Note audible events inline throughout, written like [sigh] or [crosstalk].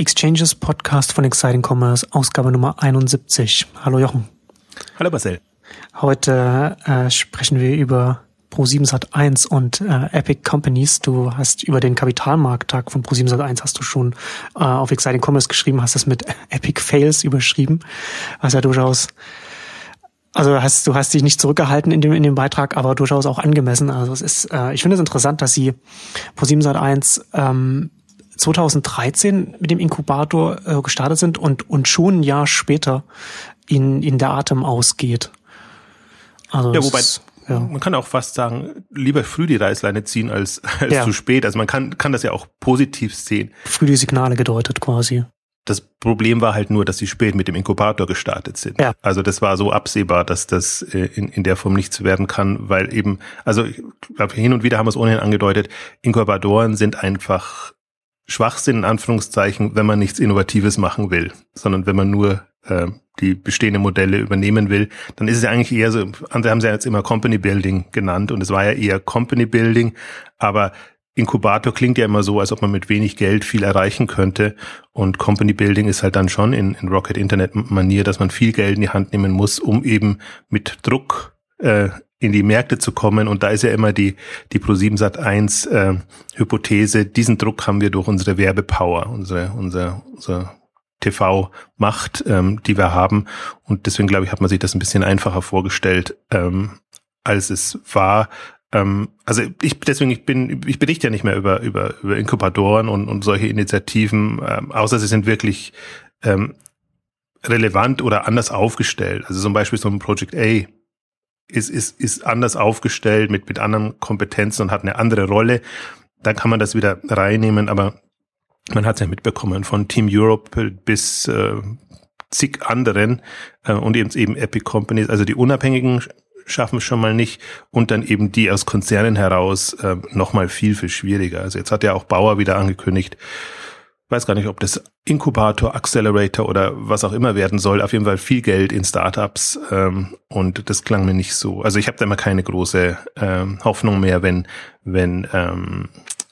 Exchanges Podcast von Exciting Commerce, Ausgabe Nummer 71. Hallo Jochen. Hallo Marcel. Heute äh, sprechen wir über Pro7 Sat1 und äh, Epic Companies. Du hast über den Kapitalmarkttag von Pro7 Sat1 hast du schon äh, auf Exciting Commerce geschrieben, hast das mit [laughs] Epic Fails überschrieben, was ja durchaus also hast, du hast dich nicht zurückgehalten in dem, in dem Beitrag, aber durchaus auch angemessen. Also es ist, äh, ich finde es interessant, dass sie Pro7 Sat1 ähm, 2013 mit dem Inkubator äh, gestartet sind und, und schon ein Jahr später in, in der Atem ausgeht. Also ja, wobei ist, ja. man kann auch fast sagen, lieber früh die Reißleine ziehen als, [laughs] als ja. zu spät. Also man kann, kann das ja auch positiv sehen. Früh die Signale gedeutet quasi. Das Problem war halt nur, dass sie spät mit dem Inkubator gestartet sind. Ja. Also das war so absehbar, dass das äh, in, in der Form nichts werden kann, weil eben, also ich glaube, hin und wieder haben wir es ohnehin angedeutet, Inkubatoren sind einfach Schwachsinn in Anführungszeichen, wenn man nichts Innovatives machen will, sondern wenn man nur äh, die bestehenden Modelle übernehmen will, dann ist es ja eigentlich eher so, andere haben sie ja jetzt immer Company Building genannt und es war ja eher Company Building, aber Inkubator klingt ja immer so, als ob man mit wenig Geld viel erreichen könnte. Und Company Building ist halt dann schon in, in Rocket Internet Manier, dass man viel Geld in die Hand nehmen muss, um eben mit Druck äh, in die Märkte zu kommen. Und da ist ja immer die, die Pro7 Sat 1 äh, Hypothese, diesen Druck haben wir durch unsere Werbepower, unsere, unser, unser TV-Macht, ähm, die wir haben. Und deswegen, glaube ich, hat man sich das ein bisschen einfacher vorgestellt, ähm, als es war. Ähm, also ich deswegen, ich bin, ich berichte ja nicht mehr über, über, über Inkubatoren und, und solche Initiativen, ähm, außer sie sind wirklich ähm, relevant oder anders aufgestellt. Also zum Beispiel so ein Project A ist, ist, ist anders aufgestellt mit, mit anderen Kompetenzen und hat eine andere Rolle. Da kann man das wieder reinnehmen, aber man hat es ja mitbekommen von Team Europe bis äh, zig anderen äh, und eben, eben Epic Companies, also die Unabhängigen schaffen es schon mal nicht und dann eben die aus Konzernen heraus äh, noch mal viel, viel schwieriger. Also jetzt hat ja auch Bauer wieder angekündigt, weiß gar nicht, ob das Inkubator, Accelerator oder was auch immer werden soll. Auf jeden Fall viel Geld in Startups ähm, und das klang mir nicht so. Also ich habe da immer keine große ähm, Hoffnung mehr, wenn wenn ähm,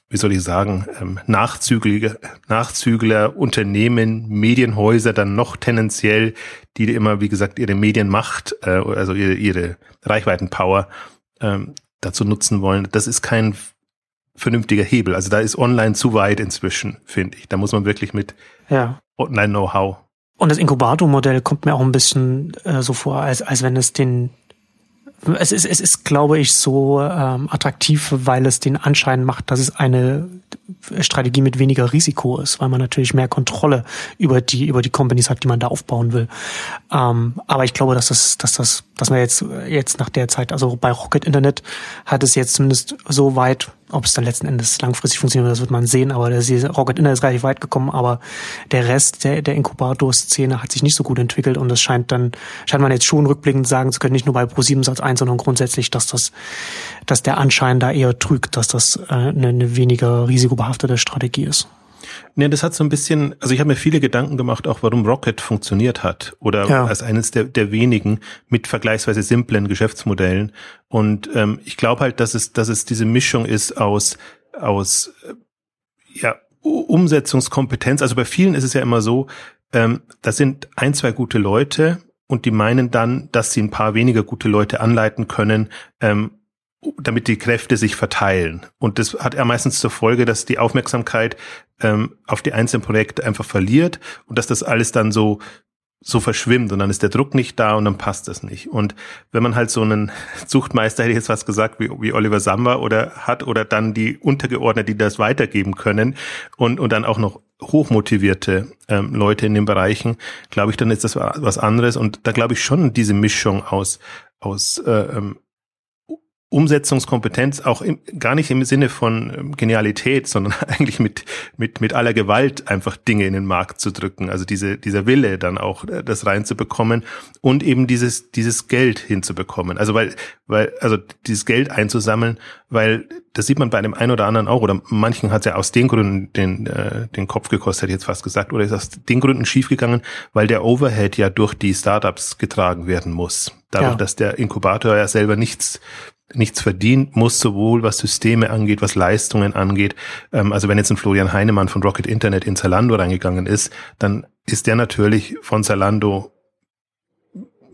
wie soll ich sagen, ähm, Nachzügler, Nachzügler, Unternehmen, Medienhäuser dann noch tendenziell, die immer, wie gesagt, ihre Medienmacht, äh, also ihre, ihre Reichweitenpower ähm, dazu nutzen wollen. Das ist kein vernünftiger Hebel. Also da ist online zu weit inzwischen, finde ich. Da muss man wirklich mit ja. Online-Know-how. Und das Inkubator-Modell kommt mir auch ein bisschen äh, so vor, als, als wenn es den es ist, es ist, glaube ich, so ähm, attraktiv, weil es den Anschein macht, dass es eine Strategie mit weniger Risiko ist, weil man natürlich mehr Kontrolle über die über die Companies hat, die man da aufbauen will. Ähm, aber ich glaube, dass das, dass das, dass man jetzt jetzt nach der Zeit, also bei Rocket Internet hat es jetzt zumindest so weit ob es dann letzten Endes langfristig funktioniert, das wird man sehen, aber der Rocket Inner ist relativ weit gekommen, aber der Rest der, der Inkubator-Szene hat sich nicht so gut entwickelt und es scheint dann, scheint man jetzt schon rückblickend sagen zu können, nicht nur bei Pro7 Satz 1, sondern grundsätzlich, dass das, dass der Anschein da eher trügt, dass das äh, eine, eine weniger risikobehaftete Strategie ist. Nee, das hat so ein bisschen, also ich habe mir viele Gedanken gemacht, auch warum Rocket funktioniert hat oder ja. als eines der, der wenigen mit vergleichsweise simplen Geschäftsmodellen. Und ähm, ich glaube halt, dass es, dass es diese Mischung ist aus, aus äh, ja, Umsetzungskompetenz. Also bei vielen ist es ja immer so, ähm, das sind ein, zwei gute Leute und die meinen dann, dass sie ein paar weniger gute Leute anleiten können, ähm, damit die Kräfte sich verteilen. Und das hat er meistens zur Folge, dass die Aufmerksamkeit ähm, auf die einzelnen Projekte einfach verliert und dass das alles dann so so verschwimmt und dann ist der Druck nicht da und dann passt das nicht. Und wenn man halt so einen [laughs] Zuchtmeister, hätte ich jetzt was gesagt, wie, wie Oliver Samba oder hat oder dann die Untergeordneten, die das weitergeben können und, und dann auch noch hochmotivierte ähm, Leute in den Bereichen, glaube ich, dann ist das was anderes. Und da glaube ich schon diese Mischung aus, aus äh, ähm, Umsetzungskompetenz auch im, gar nicht im Sinne von ähm, Genialität, sondern [laughs] eigentlich mit, mit, mit aller Gewalt einfach Dinge in den Markt zu drücken. Also diese, dieser Wille dann auch äh, das reinzubekommen und eben dieses, dieses Geld hinzubekommen. Also weil, weil, also dieses Geld einzusammeln, weil das sieht man bei einem einen oder anderen auch oder manchen hat es ja aus den Gründen den, äh, den Kopf gekostet, hätte ich jetzt fast gesagt, oder ist aus den Gründen schiefgegangen, weil der Overhead ja durch die Startups getragen werden muss. Dadurch, ja. dass der Inkubator ja selber nichts nichts verdienen muss, sowohl was Systeme angeht, was Leistungen angeht. Ähm, also wenn jetzt ein Florian Heinemann von Rocket Internet in Zalando reingegangen ist, dann ist der natürlich von Zalando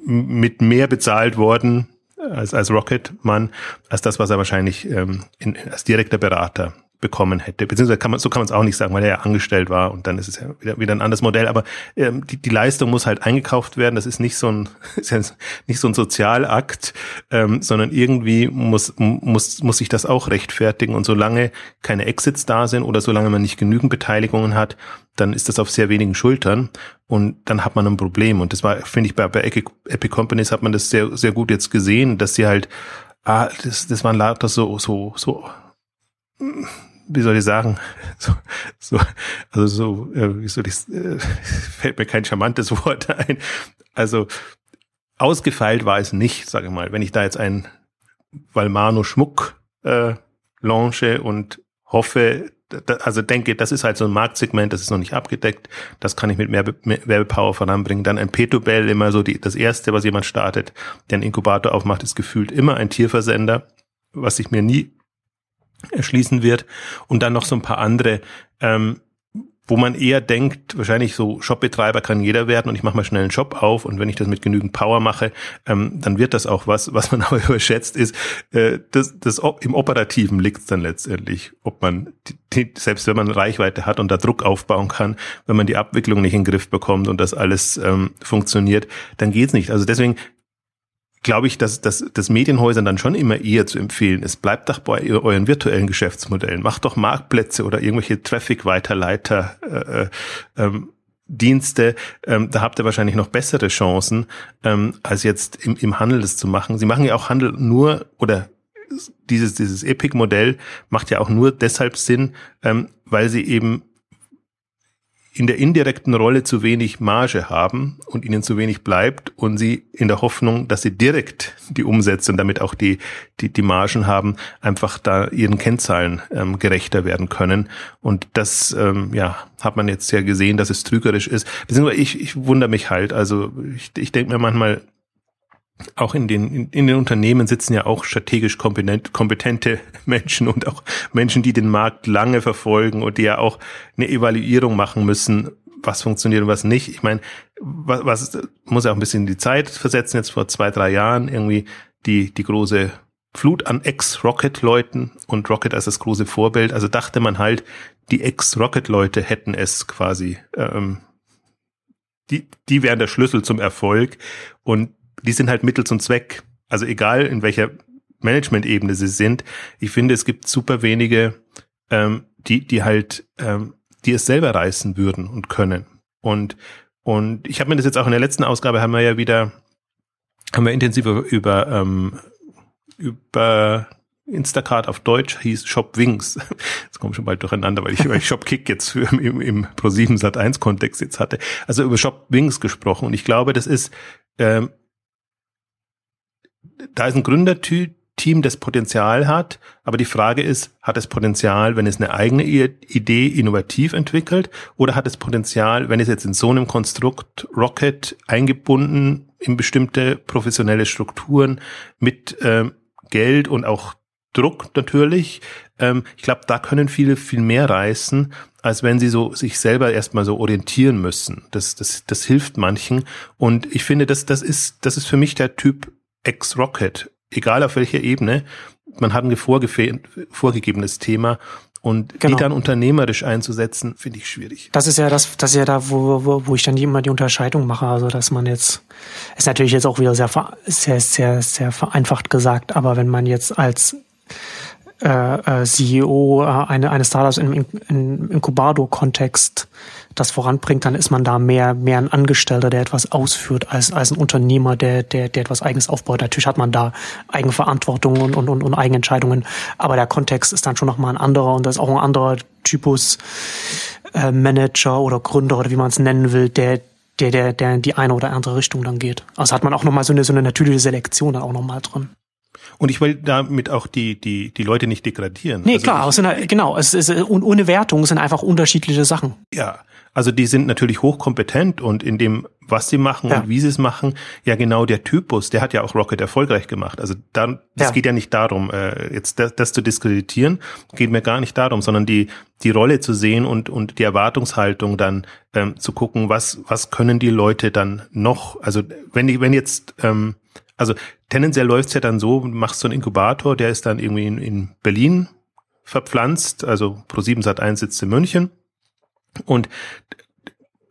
mit mehr bezahlt worden als, als Rocket-Mann, als das, was er wahrscheinlich ähm, in, als direkter Berater bekommen hätte. Beziehungsweise kann man, so kann man es auch nicht sagen, weil er ja angestellt war und dann ist es ja wieder, wieder ein anderes Modell. Aber ähm, die, die Leistung muss halt eingekauft werden. Das ist nicht so ein, [laughs] ist ja nicht so ein Sozialakt, ähm, sondern irgendwie muss, muss, muss sich das auch rechtfertigen. Und solange keine Exits da sind oder solange man nicht genügend Beteiligungen hat, dann ist das auf sehr wenigen Schultern und dann hat man ein Problem. Und das war, finde ich, bei, bei Epic Companies hat man das sehr, sehr gut jetzt gesehen, dass sie halt, ah, das, das waren lauter so, so, so, wie soll ich sagen, [laughs] so, so also so, äh, wie soll ich, äh, [laughs] fällt mir kein charmantes Wort [laughs] ein. Also ausgefeilt war es nicht, sage ich mal. Wenn ich da jetzt ein Valmano Schmuck äh, launche und hoffe, da, also denke, das ist halt so ein Marktsegment, das ist noch nicht abgedeckt, das kann ich mit mehr, mehr Werbepower voranbringen. Dann ein Petobell, immer so die, das erste, was jemand startet, der einen Inkubator aufmacht, ist gefühlt immer ein Tierversender, was ich mir nie erschließen wird. Und dann noch so ein paar andere, ähm, wo man eher denkt, wahrscheinlich so Shopbetreiber kann jeder werden und ich mache mal schnell einen Shop auf und wenn ich das mit genügend Power mache, ähm, dann wird das auch was. Was man [laughs] aber überschätzt ist, äh, das, das im Operativen liegt dann letztendlich, ob man, die, selbst wenn man Reichweite hat und da Druck aufbauen kann, wenn man die Abwicklung nicht in den Griff bekommt und das alles ähm, funktioniert, dann geht's nicht. Also deswegen glaube ich, dass, dass das Medienhäusern dann schon immer eher zu empfehlen ist. Bleibt doch bei euren virtuellen Geschäftsmodellen. Macht doch Marktplätze oder irgendwelche Traffic-Weiterleiter. Äh, äh, ähm, Dienste, ähm, da habt ihr wahrscheinlich noch bessere Chancen, ähm, als jetzt im, im Handel das zu machen. Sie machen ja auch Handel nur oder dieses, dieses Epic-Modell macht ja auch nur deshalb Sinn, ähm, weil sie eben in der indirekten Rolle zu wenig Marge haben und ihnen zu wenig bleibt und sie in der Hoffnung, dass sie direkt die Umsätze und damit auch die, die, die Margen haben, einfach da ihren Kennzahlen ähm, gerechter werden können. Und das, ähm, ja, hat man jetzt ja gesehen, dass es trügerisch ist. Beziehungsweise ich, ich wundere mich halt. Also ich, ich denke mir manchmal, auch in den, in, in, den Unternehmen sitzen ja auch strategisch kompetent, kompetente Menschen und auch Menschen, die den Markt lange verfolgen und die ja auch eine Evaluierung machen müssen, was funktioniert und was nicht. Ich meine, was, was muss ja auch ein bisschen die Zeit versetzen, jetzt vor zwei, drei Jahren irgendwie die, die große Flut an Ex-Rocket-Leuten und Rocket als das große Vorbild. Also dachte man halt, die Ex-Rocket-Leute hätten es quasi, ähm, die, die wären der Schlüssel zum Erfolg. Und die sind halt Mittel zum Zweck. Also egal in welcher Management-Ebene sie sind, ich finde, es gibt super wenige, ähm, die, die halt, ähm, die es selber reißen würden und können. Und, und ich habe mir das jetzt auch in der letzten Ausgabe haben wir ja wieder, haben wir intensiver über, ähm, über Instacart auf Deutsch hieß Shop Wings. [laughs] Jetzt komme ich schon bald durcheinander, weil ich, weil ich Shop Kick jetzt für, im, im Pro7 Sat 1 Kontext jetzt hatte. Also über Shop Wings gesprochen. Und ich glaube, das ist ähm, da ist ein Gründerteam, das Potenzial hat, aber die Frage ist, hat es Potenzial, wenn es eine eigene Idee innovativ entwickelt oder hat es Potenzial, wenn es jetzt in so einem Konstrukt Rocket eingebunden in bestimmte professionelle Strukturen mit ähm, Geld und auch Druck natürlich. Ähm, ich glaube, da können viele viel mehr reißen, als wenn sie so sich selber erstmal so orientieren müssen. Das, das, das hilft manchen. Und ich finde, das, das ist, das ist für mich der Typ Ex-Rocket, egal auf welcher Ebene, man hat ein vorgegebenes Thema und genau. die dann unternehmerisch einzusetzen, finde ich schwierig. Das ist ja das, das ist ja da, wo, wo, wo ich dann immer die Unterscheidung mache. Also, dass man jetzt, ist natürlich jetzt auch wieder sehr, sehr, sehr, sehr vereinfacht gesagt, aber wenn man jetzt als äh, äh CEO äh, eine, eines Startups im, im Inkubator-Kontext das voranbringt, dann ist man da mehr, mehr ein Angestellter, der etwas ausführt, als, als ein Unternehmer, der, der, der etwas Eigenes aufbaut. Natürlich hat man da Eigenverantwortung und, und, und, und Eigenentscheidungen, aber der Kontext ist dann schon nochmal ein anderer und das ist auch ein anderer Typus äh, Manager oder Gründer oder wie man es nennen will, der, der, der, der in die eine oder andere Richtung dann geht. Also hat man auch nochmal so eine, so eine natürliche Selektion dann auch nochmal drin. Und ich will damit auch die, die, die Leute nicht degradieren. Nee, also klar, ich, sind, genau, es ist, und ohne Wertung sind einfach unterschiedliche Sachen. Ja, also die sind natürlich hochkompetent und in dem, was sie machen ja. und wie sie es machen, ja genau der Typus, der hat ja auch Rocket erfolgreich gemacht. Also dann, das ja. geht ja nicht darum, äh, jetzt das, das, zu diskreditieren, geht mir gar nicht darum, sondern die, die Rolle zu sehen und, und die Erwartungshaltung dann ähm, zu gucken, was, was können die Leute dann noch, also wenn die, wenn jetzt, ähm, also tendenziell läuft's ja dann so, machst so einen Inkubator, der ist dann irgendwie in, in Berlin verpflanzt, also Pro7 Sat1 sitzt in München und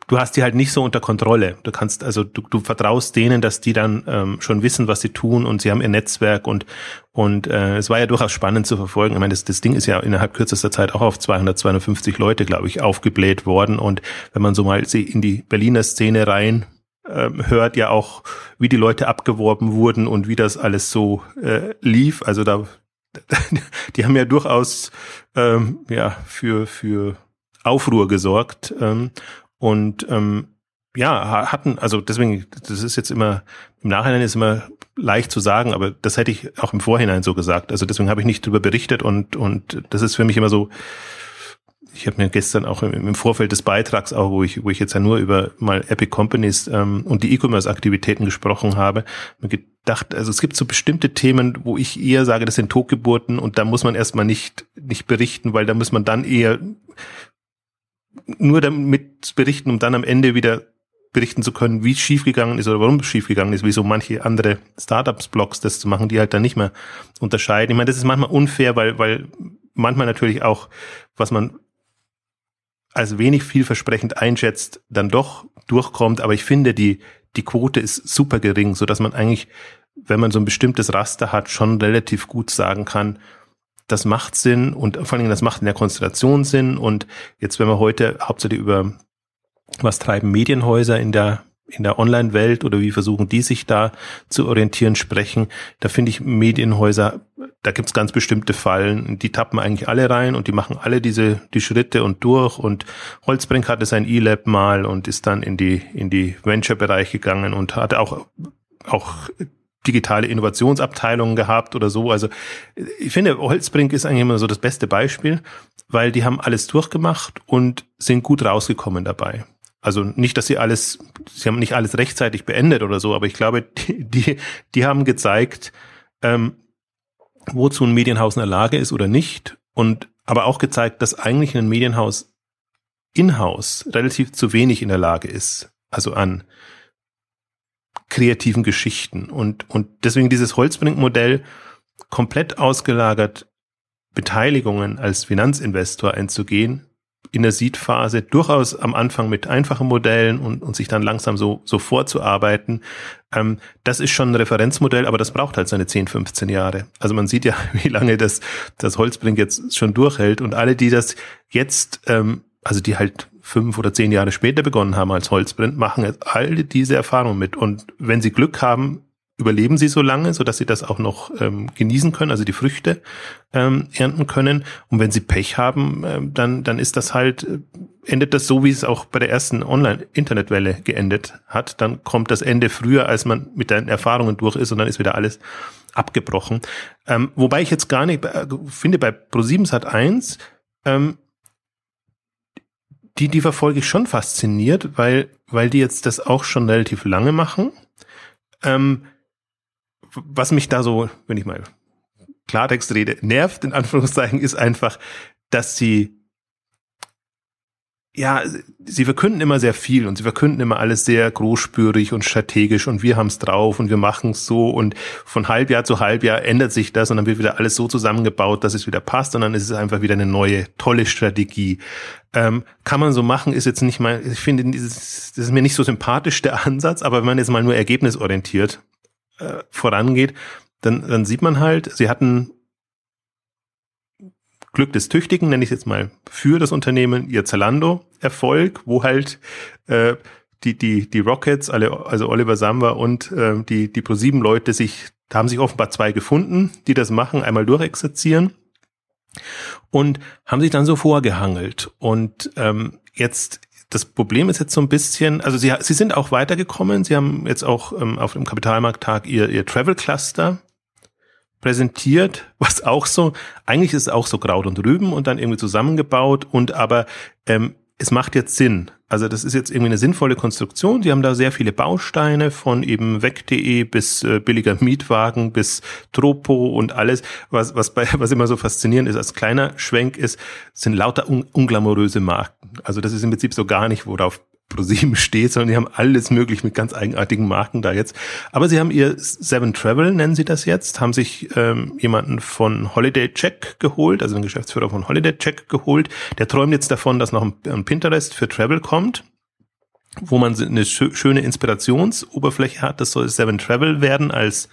du hast die halt nicht so unter Kontrolle. Du kannst, also du, du vertraust denen, dass die dann ähm, schon wissen, was sie tun und sie haben ihr Netzwerk und und äh, es war ja durchaus spannend zu verfolgen. Ich meine, das, das Ding ist ja innerhalb kürzester Zeit auch auf 200, 250 Leute, glaube ich, aufgebläht worden. Und wenn man so mal in die Berliner Szene rein ähm, hört, ja auch, wie die Leute abgeworben wurden und wie das alles so äh, lief. Also da, [laughs] die haben ja durchaus ähm, ja für für Aufruhr gesorgt ähm, und ähm, ja, hatten, also deswegen, das ist jetzt immer, im Nachhinein ist immer leicht zu sagen, aber das hätte ich auch im Vorhinein so gesagt. Also deswegen habe ich nicht darüber berichtet und, und das ist für mich immer so, ich habe mir gestern auch im, Vorfeld des Beitrags, auch wo ich, wo ich jetzt ja nur über mal Epic Companies ähm, und die E-Commerce-Aktivitäten gesprochen habe, mir gedacht, also es gibt so bestimmte Themen, wo ich eher sage, das sind Totgeburten und da muss man erstmal nicht, nicht berichten, weil da muss man dann eher nur damit berichten, um dann am Ende wieder berichten zu können, wie es schiefgegangen ist oder warum es schiefgegangen ist, wie so manche andere Startups-Blogs das zu machen, die halt dann nicht mehr unterscheiden. Ich meine, das ist manchmal unfair, weil, weil manchmal natürlich auch, was man als wenig vielversprechend einschätzt, dann doch durchkommt. Aber ich finde, die, die Quote ist super gering, so dass man eigentlich, wenn man so ein bestimmtes Raster hat, schon relativ gut sagen kann, das macht Sinn und vor allen Dingen das macht in der Konstellation Sinn. Und jetzt, wenn wir heute hauptsächlich über was treiben Medienhäuser in der in der Online-Welt oder wie versuchen die sich da zu orientieren, sprechen. Da finde ich Medienhäuser, da gibt's ganz bestimmte Fallen, die tappen eigentlich alle rein und die machen alle diese die Schritte und durch. Und Holzbrink hatte sein E-Lab mal und ist dann in die in die Venture-Bereich gegangen und hatte auch auch digitale Innovationsabteilungen gehabt oder so. Also ich finde, Holzbrink ist eigentlich immer so das beste Beispiel, weil die haben alles durchgemacht und sind gut rausgekommen dabei. Also nicht, dass sie alles, sie haben nicht alles rechtzeitig beendet oder so, aber ich glaube, [laughs] die, die, die haben gezeigt, ähm, wozu ein Medienhaus in der Lage ist oder nicht. Und aber auch gezeigt, dass eigentlich ein Medienhaus in-house relativ zu wenig in der Lage ist. Also an kreativen Geschichten. Und, und deswegen dieses Holzbrink-Modell komplett ausgelagert, Beteiligungen als Finanzinvestor einzugehen, in der Seed-Phase durchaus am Anfang mit einfachen Modellen und, und sich dann langsam so, so vorzuarbeiten. Ähm, das ist schon ein Referenzmodell, aber das braucht halt seine 10, 15 Jahre. Also man sieht ja, [laughs] wie lange das, das Holzbrink jetzt schon durchhält und alle, die das jetzt, ähm, also die halt fünf oder zehn Jahre später begonnen haben als Holzbrand, machen jetzt all diese Erfahrungen mit. Und wenn sie Glück haben, überleben sie so lange, so dass sie das auch noch ähm, genießen können, also die Früchte ähm, ernten können. Und wenn sie Pech haben, äh, dann dann ist das halt äh, endet das so, wie es auch bei der ersten Online-Internetwelle geendet hat. Dann kommt das Ende früher, als man mit den Erfahrungen durch ist, und dann ist wieder alles abgebrochen. Ähm, wobei ich jetzt gar nicht äh, finde bei Pro7 Sat 1 ähm, die, die verfolge ich schon fasziniert, weil, weil die jetzt das auch schon relativ lange machen. Ähm, was mich da so, wenn ich mal Klartext rede, nervt, in Anführungszeichen, ist einfach, dass sie ja, sie verkünden immer sehr viel und sie verkünden immer alles sehr großspürig und strategisch und wir haben es drauf und wir machen es so und von Halbjahr zu Halbjahr ändert sich das und dann wird wieder alles so zusammengebaut, dass es wieder passt und dann ist es einfach wieder eine neue, tolle Strategie. Ähm, kann man so machen, ist jetzt nicht mal, ich finde, das ist mir nicht so sympathisch der Ansatz, aber wenn man jetzt mal nur ergebnisorientiert äh, vorangeht, dann, dann sieht man halt, sie hatten Glück des Tüchtigen, nenne ich jetzt mal, für das Unternehmen, ihr Zalando-Erfolg, wo halt äh, die, die, die Rockets, alle, also Oliver Samba und äh, die, die Pro7-Leute sich, da haben sich offenbar zwei gefunden, die das machen, einmal durchexerzieren und haben sich dann so vorgehangelt. Und ähm, jetzt das Problem ist jetzt so ein bisschen, also sie, sie sind auch weitergekommen. Sie haben jetzt auch ähm, auf dem Kapitalmarkttag ihr, ihr Travel Cluster präsentiert, was auch so, eigentlich ist es auch so Kraut und Rüben und dann irgendwie zusammengebaut und aber ähm, es macht jetzt Sinn. Also das ist jetzt irgendwie eine sinnvolle Konstruktion. Die haben da sehr viele Bausteine von eben weg.de bis äh, billiger Mietwagen bis Tropo und alles, was, was, bei, [laughs] was immer so faszinierend ist als kleiner Schwenk ist, sind lauter un unglamouröse Marken. Also das ist im Prinzip so gar nicht, worauf ProSieben steht, sondern die haben alles möglich mit ganz eigenartigen Marken da jetzt. Aber sie haben ihr Seven Travel, nennen sie das jetzt, haben sich ähm, jemanden von Holiday Check geholt, also den Geschäftsführer von Holiday Check geholt. Der träumt jetzt davon, dass noch ein, ein Pinterest für Travel kommt wo man eine schöne Inspirationsoberfläche hat. Das soll Seven Travel werden als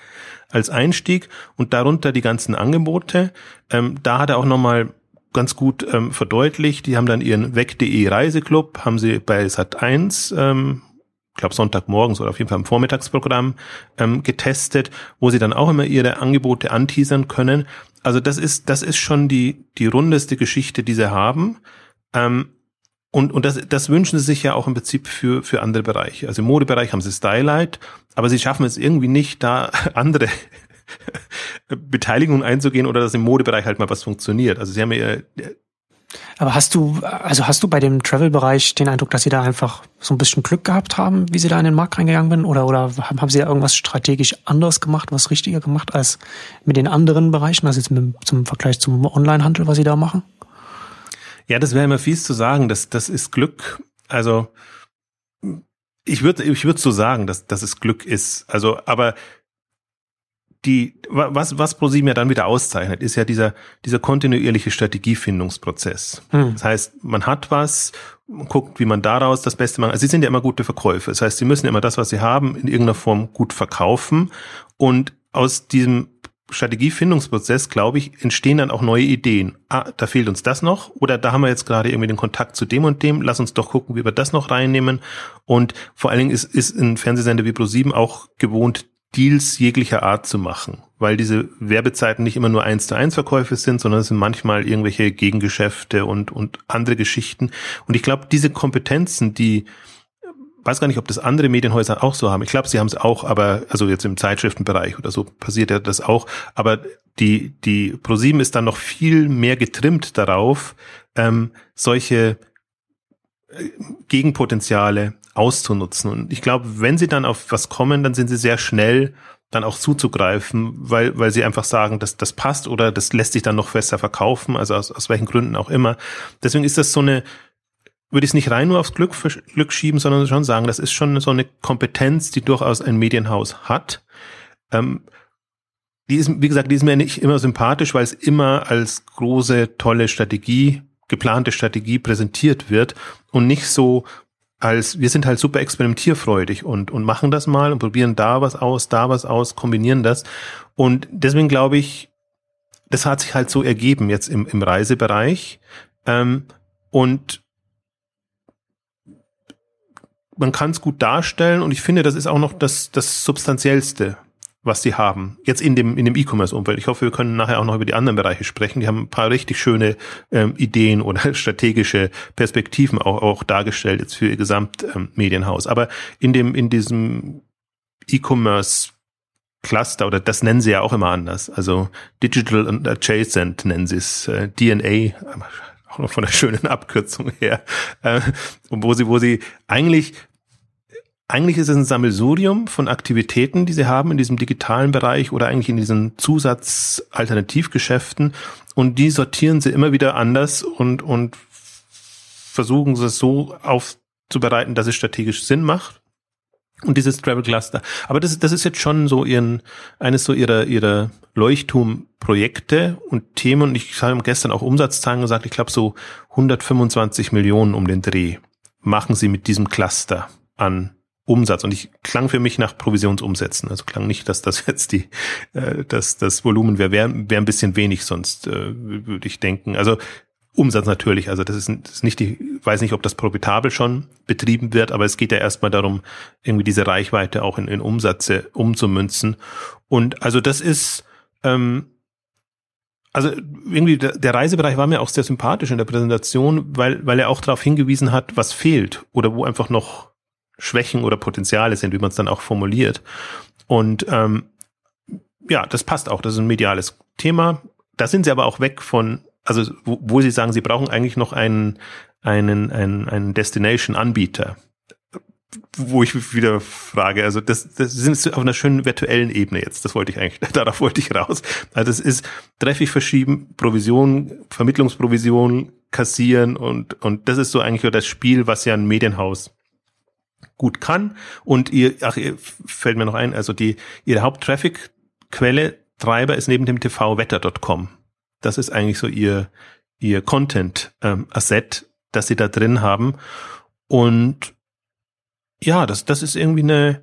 als Einstieg und darunter die ganzen Angebote. Ähm, da hat er auch nochmal ganz gut ähm, verdeutlicht. Die haben dann ihren weg.de Reiseclub, haben sie bei Sat1, ähm, ich glaube Sonntagmorgens oder auf jeden Fall im Vormittagsprogramm ähm, getestet, wo sie dann auch immer ihre Angebote anteasern können. Also das ist, das ist schon die, die rundeste Geschichte, die sie haben. Ähm, und, und das, das wünschen sie sich ja auch im Prinzip für, für andere Bereiche. Also im Modebereich haben sie Stylight, aber sie schaffen es irgendwie nicht, da [laughs] andere [laughs] Beteiligung einzugehen oder dass im Modebereich halt mal was funktioniert. Also sie haben ja aber hast du, also hast du bei dem Travel-Bereich den Eindruck, dass sie da einfach so ein bisschen Glück gehabt haben, wie sie da in den Markt reingegangen sind? Oder, oder haben sie da irgendwas strategisch anders gemacht, was richtiger gemacht als mit den anderen Bereichen, also jetzt mit, zum Vergleich zum Online-Handel, was sie da machen? Ja, das wäre immer fies zu sagen. Das, das ist Glück. Also, ich würde ich würde so sagen, dass, dass es Glück ist. Also, aber die, was, was ProSieben ja dann wieder auszeichnet, ist ja dieser, dieser kontinuierliche Strategiefindungsprozess. Hm. Das heißt, man hat was, man guckt, wie man daraus das Beste macht. Also sie sind ja immer gute Verkäufer. Das heißt, sie müssen immer das, was sie haben, in irgendeiner Form gut verkaufen. Und aus diesem Strategiefindungsprozess, glaube ich, entstehen dann auch neue Ideen. Ah, da fehlt uns das noch oder da haben wir jetzt gerade irgendwie den Kontakt zu dem und dem. Lass uns doch gucken, wie wir das noch reinnehmen. Und vor allen Dingen ist, ist ein Fernsehsender wie Pro7 auch gewohnt, Deals jeglicher Art zu machen, weil diese Werbezeiten nicht immer nur eins zu eins Verkäufe sind, sondern es sind manchmal irgendwelche Gegengeschäfte und, und andere Geschichten. Und ich glaube, diese Kompetenzen, die, weiß gar nicht, ob das andere Medienhäuser auch so haben. Ich glaube, sie haben es auch, aber, also jetzt im Zeitschriftenbereich oder so passiert ja das auch. Aber die, die ProSieben ist dann noch viel mehr getrimmt darauf, ähm, solche äh, Gegenpotenziale auszunutzen. Und ich glaube, wenn sie dann auf was kommen, dann sind sie sehr schnell dann auch zuzugreifen, weil, weil sie einfach sagen, dass das passt oder das lässt sich dann noch besser verkaufen, also aus, aus welchen Gründen auch immer. Deswegen ist das so eine, würde ich es nicht rein nur aufs Glück, Glück schieben, sondern schon sagen, das ist schon so eine Kompetenz, die durchaus ein Medienhaus hat. Ähm, die ist, wie gesagt, die ist mir nicht immer sympathisch, weil es immer als große, tolle Strategie, geplante Strategie präsentiert wird und nicht so als wir sind halt super experimentierfreudig und, und machen das mal und probieren da was aus, da was aus, kombinieren das. Und deswegen glaube ich, das hat sich halt so ergeben jetzt im, im Reisebereich. Ähm, und man kann es gut darstellen und ich finde, das ist auch noch das, das Substanziellste, was sie haben. Jetzt in dem, in dem E-Commerce-Umfeld. Ich hoffe, wir können nachher auch noch über die anderen Bereiche sprechen. Die haben ein paar richtig schöne ähm, Ideen oder [laughs] strategische Perspektiven auch, auch dargestellt jetzt für ihr Gesamtmedienhaus. Ähm, Aber in dem, in diesem E-Commerce Cluster oder das nennen sie ja auch immer anders. Also Digital und Adjacent nennen sie es, äh, DNA, auch noch von der [laughs] schönen Abkürzung her, äh, wo sie, wo sie eigentlich eigentlich ist es ein Sammelsurium von Aktivitäten, die sie haben in diesem digitalen Bereich oder eigentlich in diesen Zusatzalternativgeschäften und die sortieren sie immer wieder anders und, und versuchen sie es so aufzubereiten, dass es strategisch Sinn macht. Und dieses Travel Cluster. Aber das, das ist jetzt schon so ihren, eines so ihrer, ihrer Leuchtturmprojekte und Themen. Und ich habe gestern auch Umsatzzahlen gesagt, ich glaube so 125 Millionen um den Dreh machen sie mit diesem Cluster an Umsatz. Und ich klang für mich nach Provisionsumsätzen. Also klang nicht, dass das jetzt die, äh, dass das Volumen wäre, wäre wär ein bisschen wenig, sonst äh, würde ich denken. Also Umsatz natürlich, also das ist, das ist nicht die, weiß nicht, ob das profitabel schon betrieben wird, aber es geht ja erstmal darum, irgendwie diese Reichweite auch in, in Umsätze umzumünzen. Und also das ist, ähm, also irgendwie der, Reisebereich war mir auch sehr sympathisch in der Präsentation, weil, weil er auch darauf hingewiesen hat, was fehlt oder wo einfach noch Schwächen oder Potenziale sind, wie man es dann auch formuliert. Und ähm, ja, das passt auch. Das ist ein mediales Thema. Da sind sie aber auch weg von, also wo, wo sie sagen, sie brauchen eigentlich noch einen, einen, einen, einen Destination-Anbieter wo ich wieder frage, also das, das sind auf einer schönen virtuellen Ebene jetzt. Das wollte ich eigentlich, [laughs] darauf wollte ich raus. Also es ist treffig verschieben, Provision, Vermittlungsprovision kassieren und, und das ist so eigentlich das Spiel, was ja ein Medienhaus gut kann. Und ihr, ach, ihr fällt mir noch ein, also die, ihre Haupttraffic-Quelle, Treiber ist neben dem TV wetter.com. Das ist eigentlich so ihr, ihr Content-Asset, ähm, das sie da drin haben. Und ja, das, das ist irgendwie eine,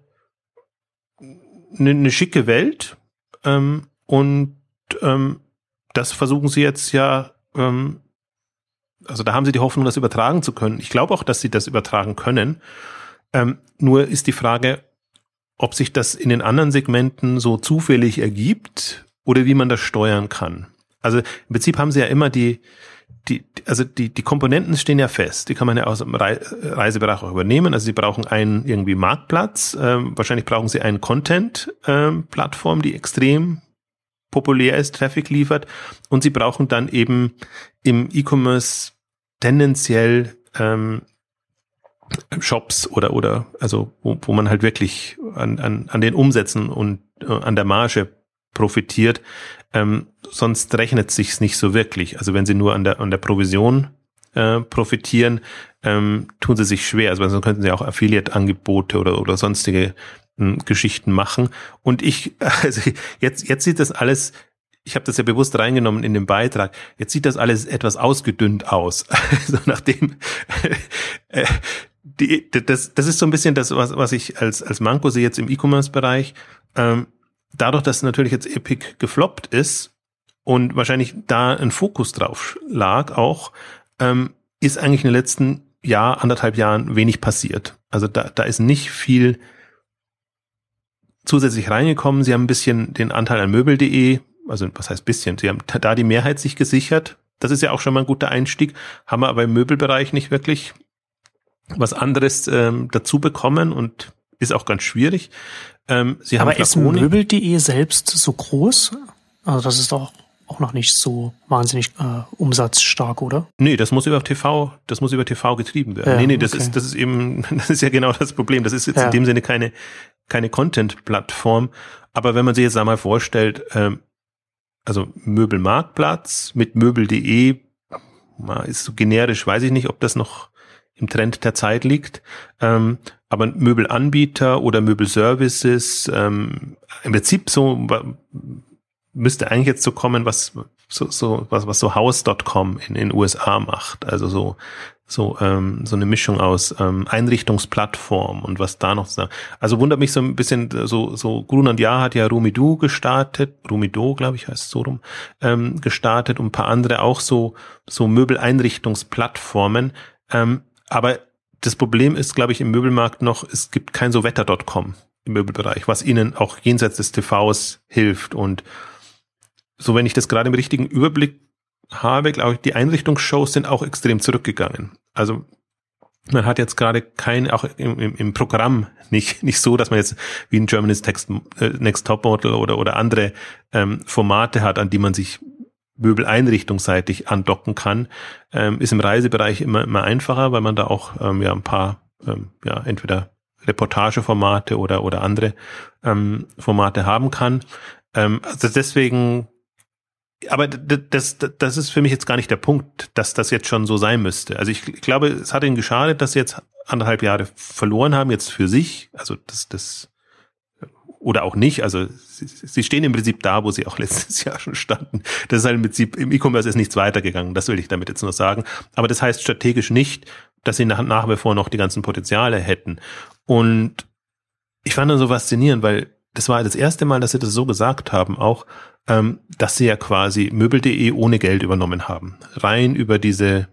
eine, eine schicke Welt. Ähm, und ähm, das versuchen sie jetzt ja, ähm, also da haben sie die Hoffnung, das übertragen zu können. Ich glaube auch, dass sie das übertragen können. Ähm, nur ist die Frage, ob sich das in den anderen Segmenten so zufällig ergibt oder wie man das steuern kann. Also im Prinzip haben sie ja immer die, die, also die, die Komponenten stehen ja fest. Die kann man ja aus dem Reisebereich auch übernehmen. Also sie brauchen einen irgendwie Marktplatz. Ähm, wahrscheinlich brauchen sie einen Content-Plattform, ähm, die extrem populär ist, Traffic liefert. Und sie brauchen dann eben im E-Commerce tendenziell ähm, Shops oder oder also wo, wo man halt wirklich an, an, an den Umsätzen und äh, an der Marge profitiert. Ähm, sonst rechnet sich's nicht so wirklich. Also wenn sie nur an der, an der Provision äh, profitieren, ähm, tun sie sich schwer. Also sonst könnten sie auch Affiliate-Angebote oder, oder sonstige äh, Geschichten machen. Und ich, [laughs] also jetzt, jetzt sieht das alles ich habe das ja bewusst reingenommen in den Beitrag. Jetzt sieht das alles etwas ausgedünnt aus. [laughs] Also nachdem [laughs] äh, die, das, das ist so ein bisschen das, was, was ich als, als Manko sehe jetzt im E-Commerce-Bereich. Ähm, dadurch, dass natürlich jetzt Epic gefloppt ist und wahrscheinlich da ein Fokus drauf lag auch, ähm, ist eigentlich in den letzten Jahr, anderthalb Jahren wenig passiert. Also da, da ist nicht viel zusätzlich reingekommen. Sie haben ein bisschen den Anteil an Möbel.de, also was heißt bisschen, sie haben da die Mehrheit sich gesichert. Das ist ja auch schon mal ein guter Einstieg, haben wir aber im Möbelbereich nicht wirklich was anderes ähm, dazu bekommen und ist auch ganz schwierig. Ähm, sie Aber haben ist Möbel.de selbst so groß? Also das ist doch auch noch nicht so wahnsinnig äh, umsatzstark, oder? Nee, das muss über TV, das muss über TV getrieben werden. Ja, nee, nee, das okay. ist, das ist eben, [laughs] das ist ja genau das Problem. Das ist jetzt ja. in dem Sinne keine, keine Content-Plattform. Aber wenn man sich jetzt einmal vorstellt, ähm, also Möbelmarktplatz mit Möbel.de, ist so generisch, weiß ich nicht, ob das noch im Trend der Zeit liegt. Ähm, aber Möbelanbieter oder Möbelservices, ähm, im Prinzip so müsste eigentlich jetzt so kommen, was so, so was was so House.com in den USA macht, also so so ähm, so eine Mischung aus ähm, Einrichtungsplattform und was da noch also wundert mich so ein bisschen so so Grunand Jahr hat ja Rumido gestartet Rumido glaube ich heißt es so rum ähm, gestartet und ein paar andere auch so so Möbeleinrichtungsplattformen. Ähm, aber das Problem ist, glaube ich, im Möbelmarkt noch, es gibt kein so Wetter.com im Möbelbereich, was ihnen auch jenseits des TVs hilft. Und so, wenn ich das gerade im richtigen Überblick habe, glaube ich, die Einrichtungsshows sind auch extrem zurückgegangen. Also man hat jetzt gerade kein, auch im, im, Programm nicht, nicht so, dass man jetzt wie ein Germany's Text, äh, Next Top Model oder, oder andere ähm, Formate hat, an die man sich Möbeleinrichtungsseitig andocken kann, ähm, ist im Reisebereich immer, immer einfacher, weil man da auch ähm, ja ein paar, ähm, ja, entweder Reportageformate oder, oder andere ähm, Formate haben kann. Ähm, also deswegen, aber das, das, ist für mich jetzt gar nicht der Punkt, dass das jetzt schon so sein müsste. Also ich glaube, es hat ihnen geschadet, dass sie jetzt anderthalb Jahre verloren haben, jetzt für sich. Also das, das oder auch nicht. Also sie, sie stehen im Prinzip da, wo sie auch [laughs] letztes Jahr schon standen. Das ist halt im Prinzip, im E-Commerce ist nichts weitergegangen, das will ich damit jetzt nur sagen. Aber das heißt strategisch nicht, dass sie nach, nach wie vor noch die ganzen Potenziale hätten. Und ich fand das so faszinierend, weil das war das erste Mal, dass sie das so gesagt haben, auch, ähm, dass sie ja quasi Möbel.de ohne Geld übernommen haben. Rein über diese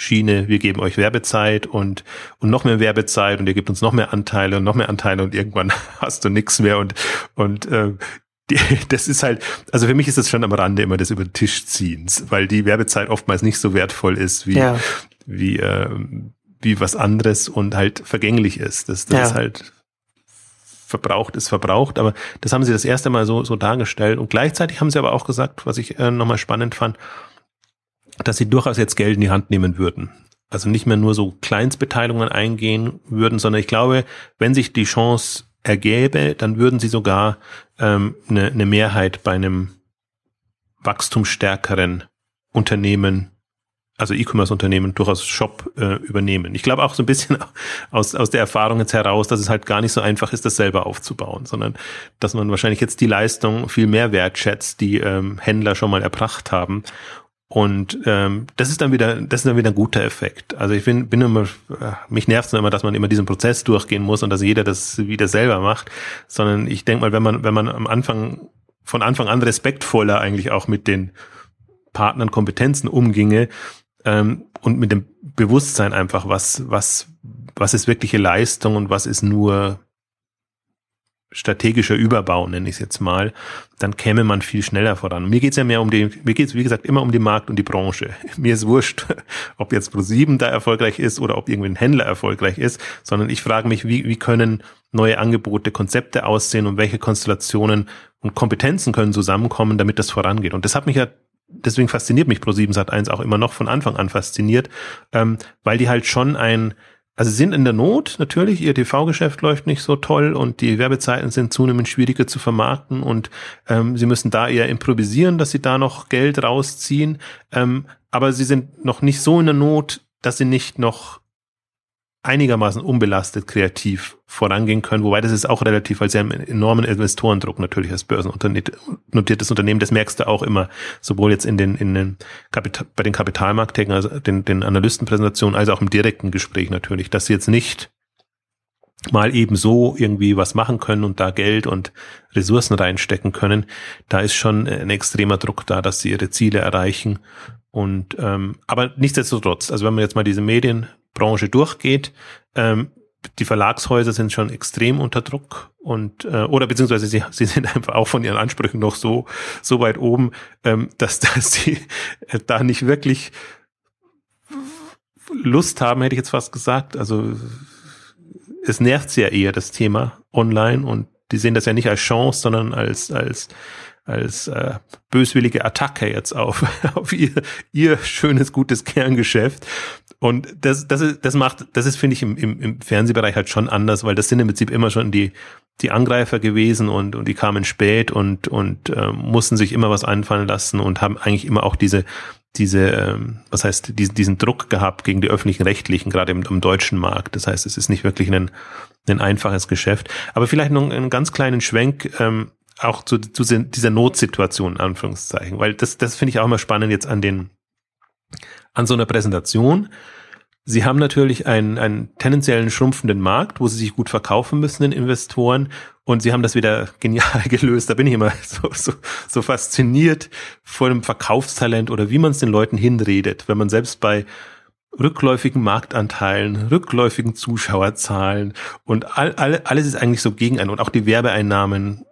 Schiene, wir geben euch Werbezeit und, und noch mehr Werbezeit und ihr gebt uns noch mehr Anteile und noch mehr Anteile und irgendwann [laughs] hast du nichts mehr und, und äh, die, [laughs] das ist halt, also für mich ist das schon am Rande immer des über den Tisch ziehens, weil die Werbezeit oftmals nicht so wertvoll ist wie, ja. wie, äh, wie was anderes und halt vergänglich ist. Das, das ja. ist halt verbraucht ist verbraucht, aber das haben sie das erste Mal so, so dargestellt. Und gleichzeitig haben sie aber auch gesagt, was ich äh, nochmal spannend fand, dass sie durchaus jetzt Geld in die Hand nehmen würden. Also nicht mehr nur so Kleinstbeteiligungen eingehen würden, sondern ich glaube, wenn sich die Chance ergäbe, dann würden sie sogar ähm, eine, eine Mehrheit bei einem wachstumsstärkeren Unternehmen also E-Commerce-Unternehmen durchaus Shop äh, übernehmen. Ich glaube auch so ein bisschen [laughs] aus, aus der Erfahrung jetzt heraus, dass es halt gar nicht so einfach ist, das selber aufzubauen, sondern dass man wahrscheinlich jetzt die Leistung viel mehr wertschätzt, die ähm, Händler schon mal erbracht haben. Und ähm, das ist dann wieder, das ist dann wieder ein guter Effekt. Also ich bin, bin immer, äh, mich nervt es immer, dass man immer diesen Prozess durchgehen muss und dass jeder das wieder selber macht, sondern ich denke mal, wenn man, wenn man am Anfang von Anfang an respektvoller eigentlich auch mit den Partnern Kompetenzen umginge, ähm, und mit dem Bewusstsein einfach, was, was, was ist wirkliche Leistung und was ist nur strategischer Überbau, nenne ich es jetzt mal, dann käme man viel schneller voran. Mir geht's ja mehr um die, mir geht's wie gesagt immer um den Markt und die Branche. [laughs] Mir ist wurscht, [laughs] ob jetzt Pro7 da erfolgreich ist oder ob irgendwie ein Händler erfolgreich ist, sondern ich frage mich, wie, wie können neue Angebote, Konzepte aussehen und welche Konstellationen und Kompetenzen können zusammenkommen, damit das vorangeht. Und das hat mich ja deswegen fasziniert mich Pro7 Sat 1 auch immer noch von Anfang an fasziniert, ähm, weil die halt schon ein, also sind in der Not natürlich, ihr TV-Geschäft läuft nicht so toll und die Werbezeiten sind zunehmend schwieriger zu vermarkten und ähm, sie müssen da eher improvisieren, dass sie da noch Geld rausziehen. Ähm, aber sie sind noch nicht so in der Not, dass sie nicht noch einigermaßen unbelastet kreativ vorangehen können, wobei das ist auch relativ, weil sie haben enormen Investorendruck natürlich als börsennotiertes Unternehmen, das merkst du auch immer, sowohl jetzt in den, in den Kapital, bei den Kapitalmarktthemen, also den, den Analystenpräsentationen, als auch im direkten Gespräch natürlich, dass sie jetzt nicht mal eben so irgendwie was machen können und da Geld und Ressourcen reinstecken können, da ist schon ein extremer Druck da, dass sie ihre Ziele erreichen. Und ähm, aber nichtsdestotrotz, also wenn man jetzt mal diese Medien Branche durchgeht. Ähm, die Verlagshäuser sind schon extrem unter Druck und äh, oder beziehungsweise sie, sie sind einfach auch von ihren Ansprüchen noch so so weit oben, ähm, dass [laughs] dass sie äh, da nicht wirklich Lust haben, hätte ich jetzt fast gesagt. Also es nervt sie ja eher das Thema online und die sehen das ja nicht als Chance, sondern als als als äh, böswillige Attacke jetzt auf, [laughs] auf ihr, ihr schönes, gutes Kerngeschäft. Und das, das ist, das macht, das ist, finde ich, im, im, im Fernsehbereich halt schon anders, weil das sind im Prinzip immer schon die, die Angreifer gewesen und, und die kamen spät und, und äh, mussten sich immer was einfallen lassen und haben eigentlich immer auch diese, diese, ähm, was heißt, diesen, diesen Druck gehabt gegen die öffentlichen Rechtlichen, gerade im, im deutschen Markt. Das heißt, es ist nicht wirklich ein, ein einfaches Geschäft. Aber vielleicht noch einen ganz kleinen Schwenk, ähm, auch zu, zu dieser Notsituation, in Anführungszeichen, weil das, das finde ich auch immer spannend jetzt an den, an so einer Präsentation. Sie haben natürlich einen, einen tendenziellen schrumpfenden Markt, wo sie sich gut verkaufen müssen, den Investoren. Und sie haben das wieder [laughs] genial gelöst. Da bin ich immer [laughs] so, so, so fasziniert vor dem Verkaufstalent oder wie man es den Leuten hinredet, wenn man selbst bei rückläufigen Marktanteilen, rückläufigen Zuschauerzahlen und all, all, alles ist eigentlich so gegen einen und auch die Werbeeinnahmen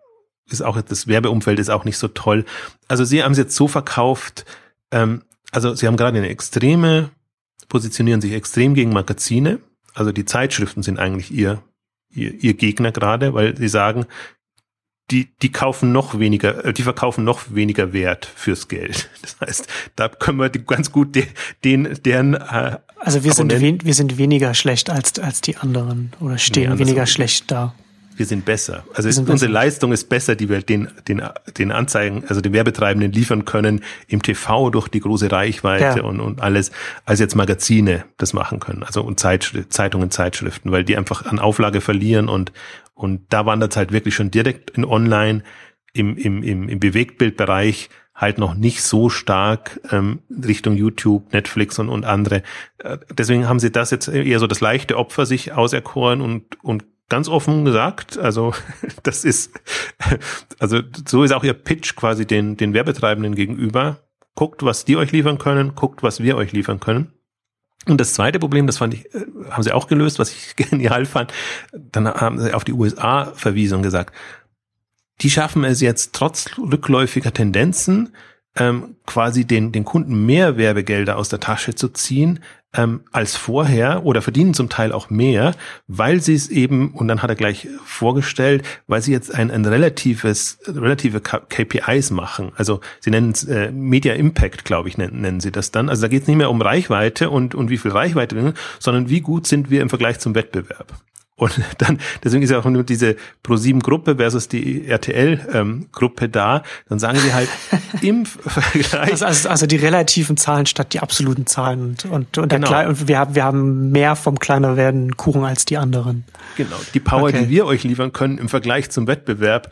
ist auch, das Werbeumfeld ist auch nicht so toll. Also sie haben es jetzt so verkauft, ähm, also sie haben gerade eine extreme, positionieren sich extrem gegen Magazine. Also die Zeitschriften sind eigentlich ihr, ihr, ihr Gegner gerade, weil sie sagen, die, die kaufen noch weniger, äh, die verkaufen noch weniger Wert fürs Geld. [laughs] Das heißt, da können wir ganz gut den, den deren äh, Also wir sind, we wir sind weniger schlecht als, als die anderen oder stehen nee, weniger schlecht da wir sind besser. Also sind unsere besser. Leistung ist besser, die wir den, den, den Anzeigen, also den Werbetreibenden liefern können im TV durch die große Reichweite ja. und, und alles, als jetzt Magazine das machen können. Also und Zeitschrift, Zeitungen, Zeitschriften, weil die einfach an Auflage verlieren und, und da wandert es halt wirklich schon direkt in online im, im, im, im Bewegtbildbereich halt noch nicht so stark ähm, Richtung YouTube, Netflix und, und andere. Äh, deswegen haben sie das jetzt eher so das leichte Opfer sich auserkoren und, und ganz offen gesagt, also [laughs] das ist, [laughs] also so ist auch ihr Pitch quasi den, den Werbetreibenden gegenüber. Guckt, was die euch liefern können, guckt, was wir euch liefern können. Und das zweite Problem, das fand ich, äh, haben sie auch gelöst, was ich [laughs] genial fand. Dann haben sie auf die USA verwiesen und gesagt, die schaffen es jetzt trotz rückläufiger Tendenzen, ähm, quasi den, den Kunden mehr Werbegelder aus der Tasche zu ziehen, ähm, als vorher oder verdienen zum Teil auch mehr, weil sie es eben, und dann hat er gleich vorgestellt, weil sie jetzt ein, ein relatives, relative KPIs machen. Also sie nennen es äh, Media Impact, glaube ich, nennen, nennen sie das dann. Also da geht es nicht mehr um Reichweite und, und wie viel Reichweite, sondern wie gut sind wir im Vergleich zum Wettbewerb. Und [laughs] dann, deswegen ist ja auch nur diese Pro7-Gruppe versus die RTL-Gruppe ähm, da. Dann sagen sie halt [laughs] im Vergleich. Also, also, also, die relativen Zahlen statt die absoluten Zahlen. Und, und, und, genau. Kleine, und wir, haben, wir haben mehr vom kleiner werden Kuchen als die anderen. Genau. Die Power, okay. die wir euch liefern können im Vergleich zum Wettbewerb,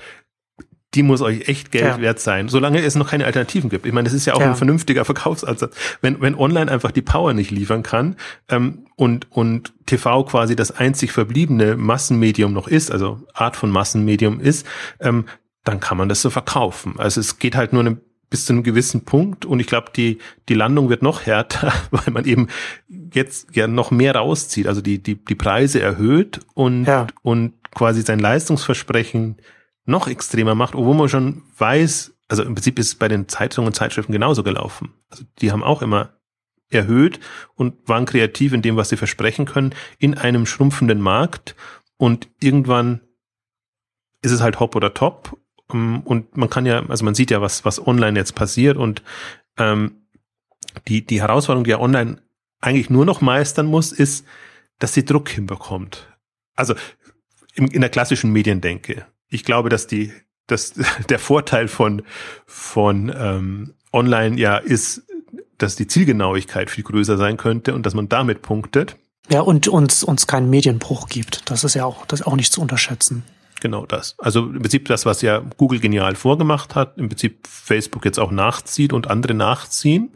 die muss euch echt Geld ja. wert sein, solange es noch keine Alternativen gibt. Ich meine, das ist ja auch ja. ein vernünftiger Verkaufsansatz. Wenn, wenn online einfach die Power nicht liefern kann ähm, und, und TV quasi das einzig verbliebene Massenmedium noch ist, also Art von Massenmedium ist, ähm, dann kann man das so verkaufen. Also es geht halt nur eine, bis zu einem gewissen Punkt und ich glaube, die, die Landung wird noch härter, [laughs] weil man eben jetzt ja noch mehr rauszieht, also die, die, die Preise erhöht und, ja. und quasi sein Leistungsversprechen noch extremer macht, obwohl man schon weiß, also im Prinzip ist es bei den Zeitungen und Zeitschriften genauso gelaufen. Also die haben auch immer erhöht und waren kreativ in dem, was sie versprechen können, in einem schrumpfenden Markt und irgendwann ist es halt hopp oder top ähm, und man kann ja, also man sieht ja, was, was online jetzt passiert und ähm, die, die Herausforderung, die er online eigentlich nur noch meistern muss, ist, dass sie Druck hinbekommt. Also in, in der klassischen Mediendenke ich glaube, dass die, dass [laughs] der Vorteil von, von ähm, Online ja ist, dass die Zielgenauigkeit viel größer sein könnte und dass man damit punktet. Ja, und uns, uns keinen Medienbruch gibt. Das ist ja auch, das auch nicht zu unterschätzen. Genau das. Also im Prinzip das, was ja Google genial vorgemacht hat, im Prinzip Facebook jetzt auch nachzieht und andere nachziehen.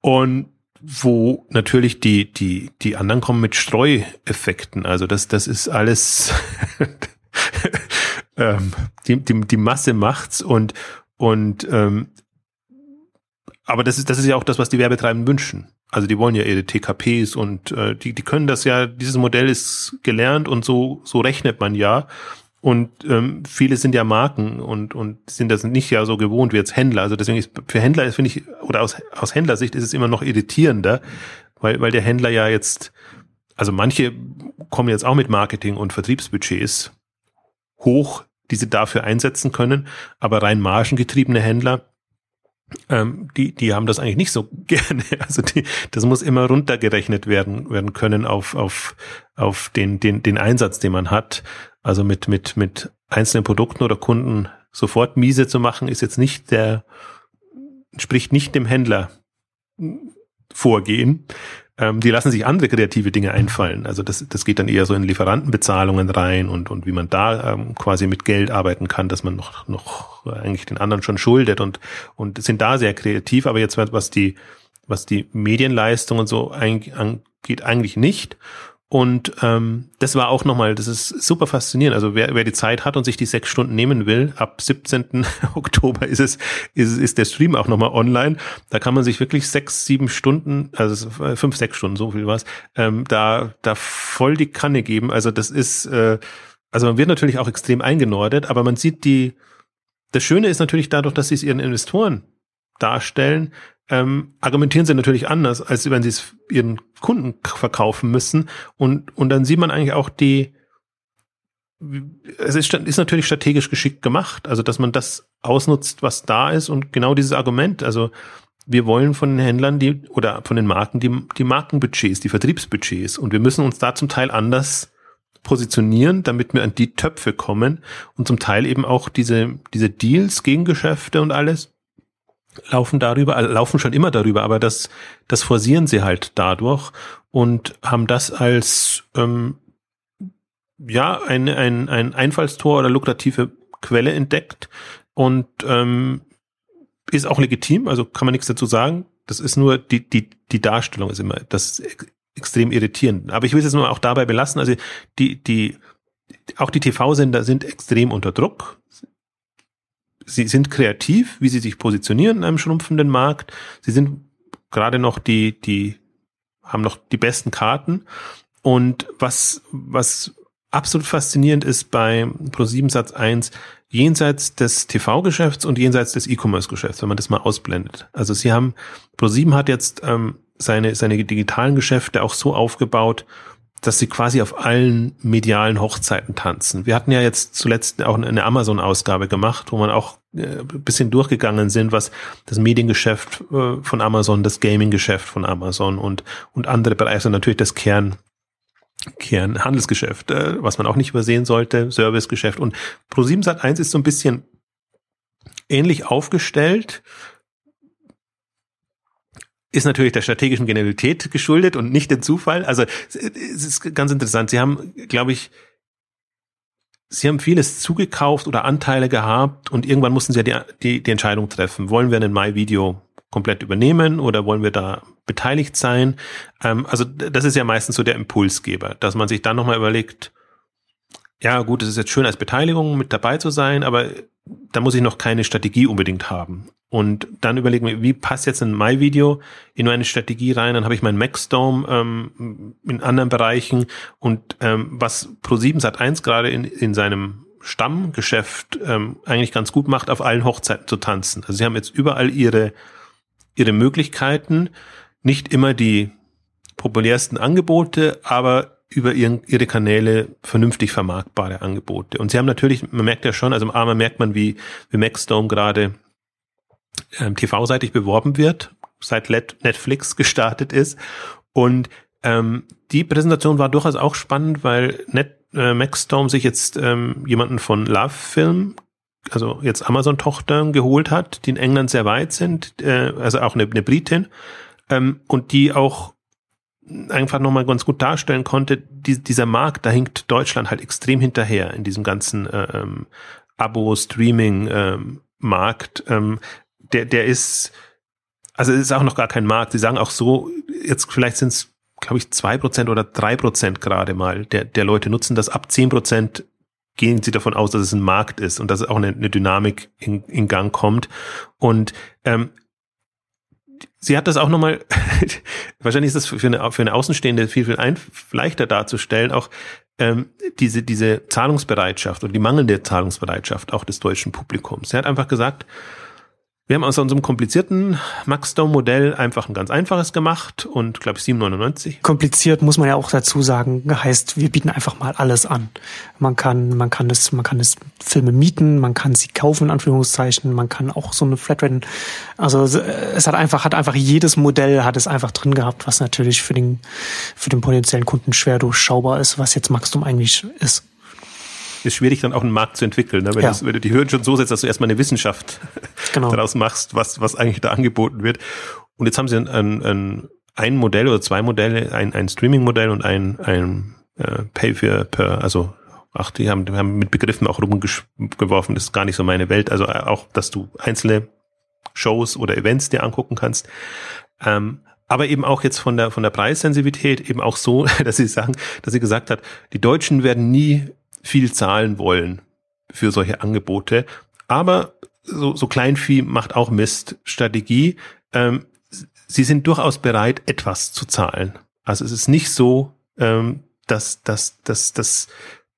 Und wo natürlich die, die, die anderen kommen mit Streueffekten. Also das, das ist alles, [laughs] [laughs] ähm, die, die, die Masse macht's und, und ähm, aber das ist, das ist ja auch das, was die Werbetreibenden wünschen. Also die wollen ja ihre TKPs und äh, die, die können das ja, dieses Modell ist gelernt und so, so rechnet man ja. Und ähm, viele sind ja Marken und, und sind das nicht ja so gewohnt wie jetzt Händler. Also deswegen ist für Händler finde ich, oder aus, aus Händlersicht ist es immer noch irritierender, weil, weil der Händler ja jetzt, also manche kommen jetzt auch mit Marketing und Vertriebsbudgets hoch, die sie dafür einsetzen können. Aber rein margengetriebene Händler, ähm, die, die haben das eigentlich nicht so [laughs] gerne. Also die, das muss immer runtergerechnet werden, werden können auf, auf, auf den, den, den Einsatz, den man hat. Also mit, mit, mit einzelnen Produkten oder Kunden sofort miese zu machen, ist jetzt nicht der, spricht nicht dem Händler vorgehen. Ähm, die lassen sich andere kreative Dinge einfallen. Also das, das geht dann eher so in Lieferantenbezahlungen rein und, und wie man da ähm, quasi mit Geld arbeiten kann, dass man noch, noch eigentlich den anderen schon schuldet und, und sind da sehr kreativ. Aber jetzt, was die, was die Medienleistung und so angeht, eigentlich nicht. Und ähm, das war auch nochmal, das ist super faszinierend. Also wer, wer die Zeit hat und sich die sechs Stunden nehmen will, ab 17. [laughs] Oktober ist es, ist, ist der Stream auch nochmal online. Da kann man sich wirklich sechs, sieben Stunden, also fünf, sechs Stunden, so viel was, ähm, da, da voll die Kanne geben. Also das ist, äh, also man wird natürlich auch extrem eingenordet, aber man sieht die, das Schöne ist natürlich dadurch, dass sie es ihren Investoren darstellen, ähm, argumentieren sie natürlich anders, als wenn sie es ihren Kunden verkaufen müssen. Und, und dann sieht man eigentlich auch die, es ist, ist natürlich strategisch geschickt gemacht, also dass man das ausnutzt, was da ist. Und genau dieses Argument, also wir wollen von den Händlern die oder von den Marken die, die Markenbudgets, die Vertriebsbudgets. Und wir müssen uns da zum Teil anders positionieren, damit wir an die Töpfe kommen. Und zum Teil eben auch diese, diese Deals, Gegengeschäfte und alles laufen darüber, äh, laufen schon immer darüber, aber das, das forcieren sie halt dadurch und haben das als ähm, ja ein, ein, ein Einfallstor oder lukrative Quelle entdeckt und ähm, ist auch legitim, also kann man nichts dazu sagen. Das ist nur die, die, die Darstellung ist immer das extrem irritierend. Aber ich will es jetzt mal auch dabei belassen. Also die, die, auch die TV-Sender sind extrem unter Druck sie sind kreativ, wie sie sich positionieren in einem schrumpfenden Markt. Sie sind gerade noch die, die haben noch die besten Karten. Und was, was absolut faszinierend ist bei Pro7 Satz 1, jenseits des TV-Geschäfts und jenseits des E-Commerce-Geschäfts, wenn man das mal ausblendet. Also sie haben, Pro7 hat jetzt ähm, seine, seine digitalen Geschäfte auch so aufgebaut, dass sie quasi auf allen medialen Hochzeiten tanzen. Wir hatten ja jetzt zuletzt auch eine Amazon-Ausgabe gemacht, wo man auch äh, bisschen durchgegangen sind, was das Mediengeschäft äh, von Amazon, das Gaming-Geschäft von Amazon und, und andere Bereiche, also natürlich das Kern, Kernhandelsgeschäft, äh, was man auch nicht übersehen sollte, Servicegeschäft. Und Pro7 Sat1 ist so ein bisschen ähnlich aufgestellt ist natürlich der strategischen Genialität geschuldet und nicht dem Zufall. Also es ist ganz interessant. Sie haben, glaube ich, Sie haben vieles zugekauft oder Anteile gehabt und irgendwann mussten Sie ja die, die, die Entscheidung treffen. Wollen wir einen My-Video komplett übernehmen oder wollen wir da beteiligt sein? Ähm, also das ist ja meistens so der Impulsgeber, dass man sich dann nochmal überlegt, ja gut, es ist jetzt schön als Beteiligung mit dabei zu sein, aber da muss ich noch keine Strategie unbedingt haben. Und dann überlegen wir, wie passt jetzt ein My-Video in eine Strategie rein? Dann habe ich mein Maxdome ähm, in anderen Bereichen und ähm, was Pro7 Sat1 gerade in, in seinem Stammgeschäft ähm, eigentlich ganz gut macht, auf allen Hochzeiten zu tanzen. Also sie haben jetzt überall ihre, ihre Möglichkeiten, nicht immer die populärsten Angebote, aber über ihren, ihre Kanäle vernünftig vermarktbare Angebote. Und sie haben natürlich, man merkt ja schon, also im Armer merkt man, wie, wie Maxdome gerade ähm, TV-seitig beworben wird, seit Netflix [laughs] gestartet ist. Und ähm, die Präsentation war durchaus auch spannend, weil Net, äh, Maxstorm sich jetzt ähm, jemanden von Love Film, also jetzt Amazon-Tochter, geholt hat, die in England sehr weit sind, äh, also auch eine, eine Britin, ähm, und die auch einfach nochmal ganz gut darstellen konnte, die, dieser Markt, da hinkt Deutschland halt extrem hinterher in diesem ganzen äh, ähm, Abo-Streaming-Markt. Ähm, der, der ist, also es ist auch noch gar kein Markt. Sie sagen auch so, jetzt vielleicht sind es, glaube ich, zwei Prozent oder drei Prozent gerade mal der, der Leute nutzen das. Ab zehn Prozent gehen sie davon aus, dass es ein Markt ist und dass auch eine, eine Dynamik in, in Gang kommt. Und ähm, sie hat das auch nochmal, [laughs] wahrscheinlich ist das für eine, für eine Außenstehende viel, viel ein, leichter darzustellen, auch ähm, diese, diese Zahlungsbereitschaft oder die mangelnde Zahlungsbereitschaft auch des deutschen Publikums. Sie hat einfach gesagt, wir haben aus unserem komplizierten Maxdome-Modell einfach ein ganz einfaches gemacht und glaube ich 7,99. Kompliziert muss man ja auch dazu sagen, heißt, wir bieten einfach mal alles an. Man kann, man kann es, man kann es Filme mieten, man kann sie kaufen in Anführungszeichen, man kann auch so eine Flatrate. Also es hat einfach, hat einfach jedes Modell hat es einfach drin gehabt, was natürlich für den, für den potenziellen Kunden schwer durchschaubar ist, was jetzt Maxdome eigentlich ist ist schwierig, dann auch einen Markt zu entwickeln. Ne? Wenn, ja. wenn, du die Hürden schon so setzt, dass du erstmal eine Wissenschaft [laughs] genau. daraus machst, was, was eigentlich da angeboten wird. Und jetzt haben sie ein, ein, ein Modell oder zwei Modelle, ein, ein Streaming-Modell und ein, ein äh, Pay für per, also ach, die haben, die haben mit Begriffen auch rumgeworfen, das ist gar nicht so meine Welt. Also äh, auch, dass du einzelne Shows oder Events dir angucken kannst. Ähm, aber eben auch jetzt von der, von der Preissensibilität eben auch so, [laughs] dass sie sagen, dass sie gesagt hat, die Deutschen werden nie viel zahlen wollen für solche Angebote. Aber so, so Kleinvieh macht auch Mist. Strategie. Ähm, sie sind durchaus bereit, etwas zu zahlen. Also es ist nicht so, ähm, dass, dass, dass, dass,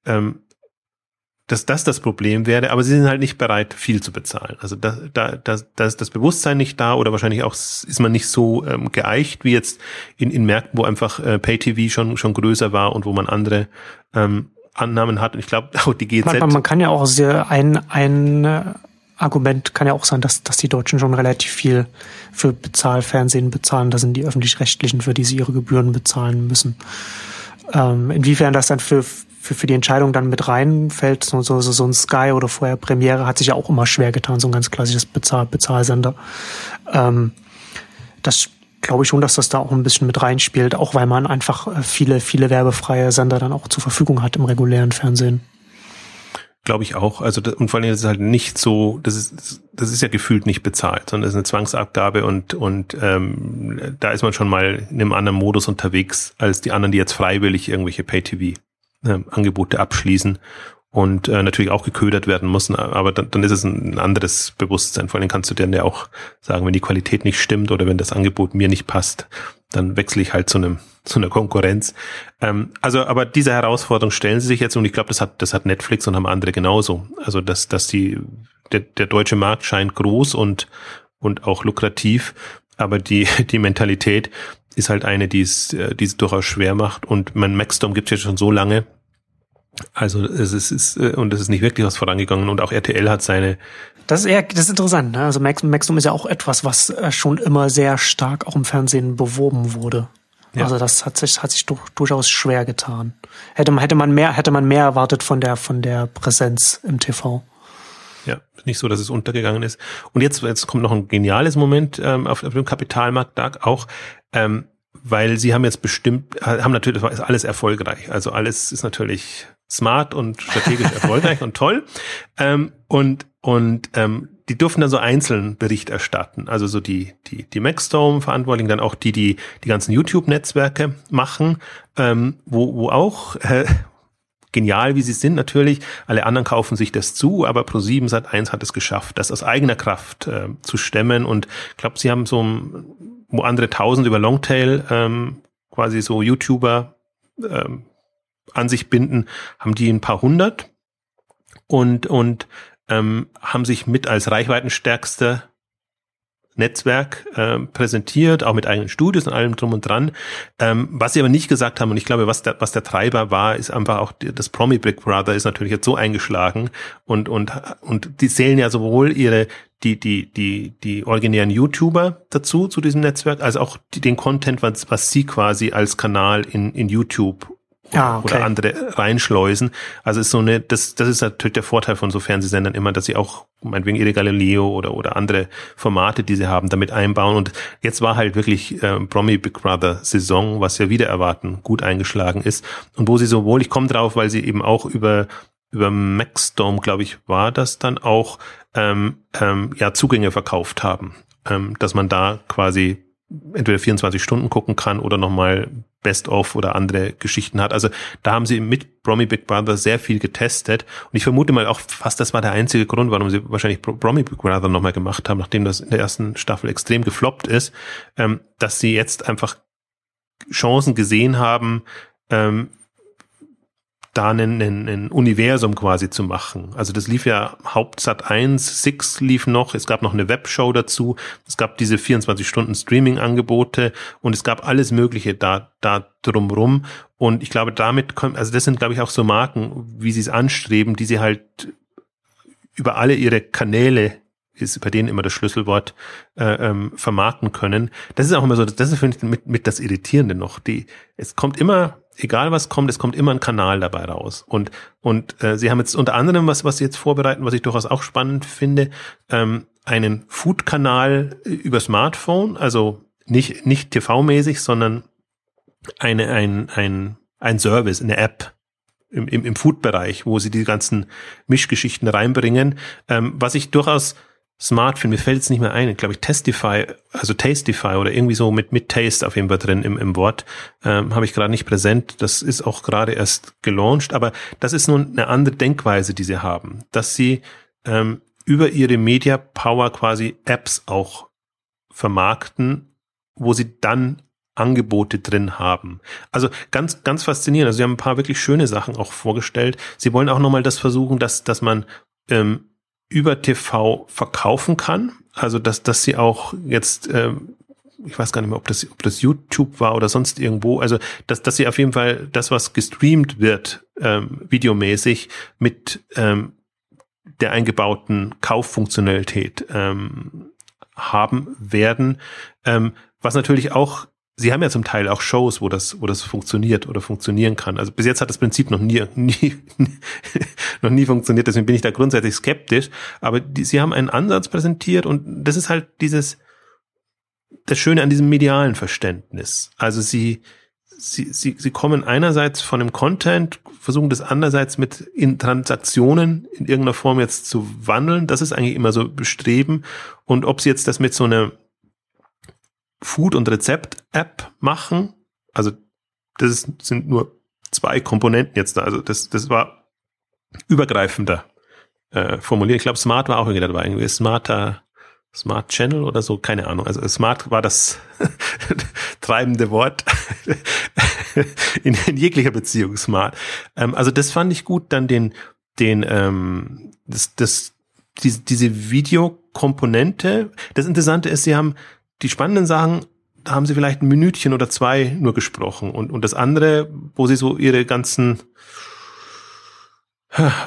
ähm, dass das das Problem wäre, aber sie sind halt nicht bereit, viel zu bezahlen. Also da, da, da, da ist das Bewusstsein nicht da oder wahrscheinlich auch ist man nicht so ähm, geeicht wie jetzt in, in Märkten, wo einfach äh, Pay-TV schon, schon größer war und wo man andere ähm, Annahmen hat. Und ich glaube, [laughs] auch die GZ. Man, man kann ja auch sehr ein, ein äh, Argument kann ja auch sein, dass, dass die Deutschen schon relativ viel für Bezahlfernsehen bezahlen. Da sind die öffentlich-rechtlichen, für die sie ihre Gebühren bezahlen müssen. Ähm, inwiefern das dann für, für, für die Entscheidung dann mit reinfällt, so, so, so ein Sky oder vorher Premiere hat sich ja auch immer schwer getan, so ein ganz klassisches Bezahl, Bezahlsender. Ähm, das glaube ich schon, dass das da auch ein bisschen mit reinspielt, auch weil man einfach äh, viele, viele werbefreie Sender dann auch zur Verfügung hat im regulären Fernsehen. Glaube ich auch. Also und vor allem ist es halt nicht so, das ist das ist ja gefühlt nicht bezahlt, sondern das ist eine Zwangsabgabe und und ähm, da ist man schon mal in einem anderen Modus unterwegs als die anderen, die jetzt freiwillig irgendwelche Pay-TV-Angebote ähm, abschließen und äh, natürlich auch geködert werden müssen, aber dann, dann ist es ein anderes Bewusstsein. Vor allem kannst du dir ja auch sagen, wenn die Qualität nicht stimmt oder wenn das Angebot mir nicht passt, dann wechsle ich halt zu einem [laughs] zu einer Konkurrenz. Ähm, also, aber diese Herausforderung stellen sie sich jetzt und ich glaube, das hat das hat Netflix und haben andere genauso. Also dass dass die der, der deutsche Markt scheint groß und und auch lukrativ, aber die [laughs] die Mentalität ist halt eine, die es, äh, die es durchaus schwer macht. Und mein Maxstorm gibt es ja schon so lange. Also es ist, ist äh, und es ist nicht wirklich was vorangegangen und auch RTL hat seine. Das ist eher, das ist interessant. Ne? Also Max, Maxstorm ist ja auch etwas, was äh, schon immer sehr stark auch im Fernsehen beworben wurde. Ja. Also das hat sich hat sich durch, durchaus schwer getan. Hätte man hätte man mehr hätte man mehr erwartet von der von der Präsenz im TV. Ja, nicht so, dass es untergegangen ist. Und jetzt jetzt kommt noch ein geniales Moment ähm, auf, auf dem Kapitalmarkt auch. Ähm, weil sie haben jetzt bestimmt, haben natürlich, das ist alles erfolgreich. Also alles ist natürlich smart und strategisch [laughs] erfolgreich und toll. Ähm, und und ähm, die durften dann so einzeln Bericht erstatten. Also so die, die, die Maxstorm-Verantwortlichen, dann auch die, die die ganzen YouTube-Netzwerke machen, ähm, wo, wo auch, äh, genial wie sie sind natürlich, alle anderen kaufen sich das zu, aber Pro7 Sat1 hat es geschafft, das aus eigener Kraft äh, zu stemmen und ich glaube, sie haben so, wo andere tausend über Longtail ähm, quasi so YouTuber ähm, an sich binden, haben die ein paar hundert und, und ähm, haben sich mit als reichweitenstärkste Netzwerk äh, präsentiert, auch mit eigenen Studios und allem drum und dran. Ähm, was sie aber nicht gesagt haben, und ich glaube, was der, was der Treiber war, ist einfach auch die, das Promi Big Brother ist natürlich jetzt so eingeschlagen und und und die zählen ja sowohl ihre die die die die originären YouTuber dazu zu diesem Netzwerk, als auch die, den Content, was, was sie quasi als Kanal in in YouTube ja, okay. oder andere reinschleusen. Also ist so eine, das, das ist natürlich der Vorteil von so Fernsehsendern immer, dass sie auch meinetwegen ihre Galileo oder, oder andere Formate, die sie haben, damit einbauen. Und jetzt war halt wirklich äh, Promi Big Brother Saison, was ja wieder erwarten, gut eingeschlagen ist. Und wo sie sowohl, ich komme drauf, weil sie eben auch über über Maxdome, glaube ich, war das dann auch ähm, ähm, ja Zugänge verkauft haben, ähm, dass man da quasi entweder 24 Stunden gucken kann oder nochmal Best-of oder andere Geschichten hat. Also da haben sie mit Promi Big Brother sehr viel getestet und ich vermute mal auch fast, das war der einzige Grund, warum sie wahrscheinlich Promi Big Brother nochmal gemacht haben, nachdem das in der ersten Staffel extrem gefloppt ist, ähm, dass sie jetzt einfach Chancen gesehen haben, ähm, da ein, ein, ein Universum quasi zu machen. Also das lief ja Hauptsat 1, Six lief noch, es gab noch eine Webshow dazu, es gab diese 24 Stunden Streaming-Angebote und es gab alles Mögliche da, da drumrum. Und ich glaube, damit kommt, also das sind, glaube ich, auch so Marken, wie sie es anstreben, die sie halt über alle ihre Kanäle ist bei denen immer das Schlüsselwort äh, ähm, vermarkten können. Das ist auch immer so, das ist finde ich mit, mit das Irritierende noch. Die, es kommt immer egal was kommt, es kommt immer ein Kanal dabei raus. Und, und äh, sie haben jetzt unter anderem, was, was sie jetzt vorbereiten, was ich durchaus auch spannend finde, ähm, einen Food-Kanal über Smartphone, also nicht, nicht TV-mäßig, sondern eine, ein, ein, ein Service, eine App im, im, im Food-Bereich, wo sie die ganzen Mischgeschichten reinbringen, ähm, was ich durchaus smart finde, mir fällt jetzt nicht mehr ein, glaube ich, Testify, also Tastify oder irgendwie so mit, mit Taste auf jeden Fall drin im, im Wort, ähm, habe ich gerade nicht präsent. Das ist auch gerade erst gelauncht, aber das ist nun eine andere Denkweise, die sie haben, dass sie ähm, über ihre Media Power quasi Apps auch vermarkten, wo sie dann Angebote drin haben. Also ganz, ganz faszinierend. Also sie haben ein paar wirklich schöne Sachen auch vorgestellt. Sie wollen auch nochmal das versuchen, dass, dass man ähm, über TV verkaufen kann. Also dass, dass sie auch jetzt, ähm, ich weiß gar nicht mehr, ob das, ob das YouTube war oder sonst irgendwo, also dass, dass sie auf jeden Fall das, was gestreamt wird, ähm, videomäßig mit ähm, der eingebauten Kauffunktionalität ähm, haben werden. Ähm, was natürlich auch Sie haben ja zum Teil auch Shows, wo das, wo das funktioniert oder funktionieren kann. Also bis jetzt hat das Prinzip noch nie, [laughs] nie noch nie funktioniert, deswegen bin ich da grundsätzlich skeptisch. Aber die, Sie haben einen Ansatz präsentiert und das ist halt dieses, das Schöne an diesem medialen Verständnis. Also Sie, Sie, Sie, Sie kommen einerseits von dem Content, versuchen das andererseits mit in Transaktionen in irgendeiner Form jetzt zu wandeln. Das ist eigentlich immer so bestreben. Und ob Sie jetzt das mit so einer Food- und Rezept-App machen. Also das ist, sind nur zwei Komponenten jetzt da. Also das, das war übergreifender äh, formuliert. Ich glaube, Smart war auch irgendwie dabei. Irgendwie Smarter, Smart Channel oder so, keine Ahnung. Also Smart war das [laughs] treibende Wort [laughs] in, in, jeglicher Beziehung Smart. Ähm, also das fand ich gut, dann den, den, ähm, das, das, diese, diese Videokomponente. Das Interessante ist, sie haben die spannenden Sachen da haben sie vielleicht ein Minütchen oder zwei nur gesprochen. Und, und das andere, wo sie so ihre ganzen,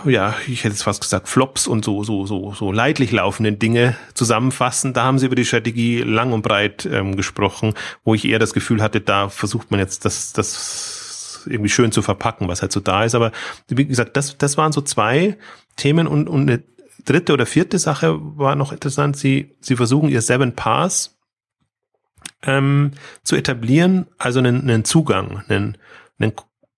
ja, ich hätte jetzt fast gesagt, Flops und so, so, so, so leidlich laufenden Dinge zusammenfassen. Da haben sie über die Strategie lang und breit ähm, gesprochen, wo ich eher das Gefühl hatte, da versucht man jetzt das, das irgendwie schön zu verpacken, was halt so da ist. Aber wie gesagt, das, das waren so zwei Themen und, und eine dritte oder vierte Sache war noch interessant. Sie, sie versuchen ihr Seven Pass ähm, zu etablieren, also einen, einen Zugang, einen, einen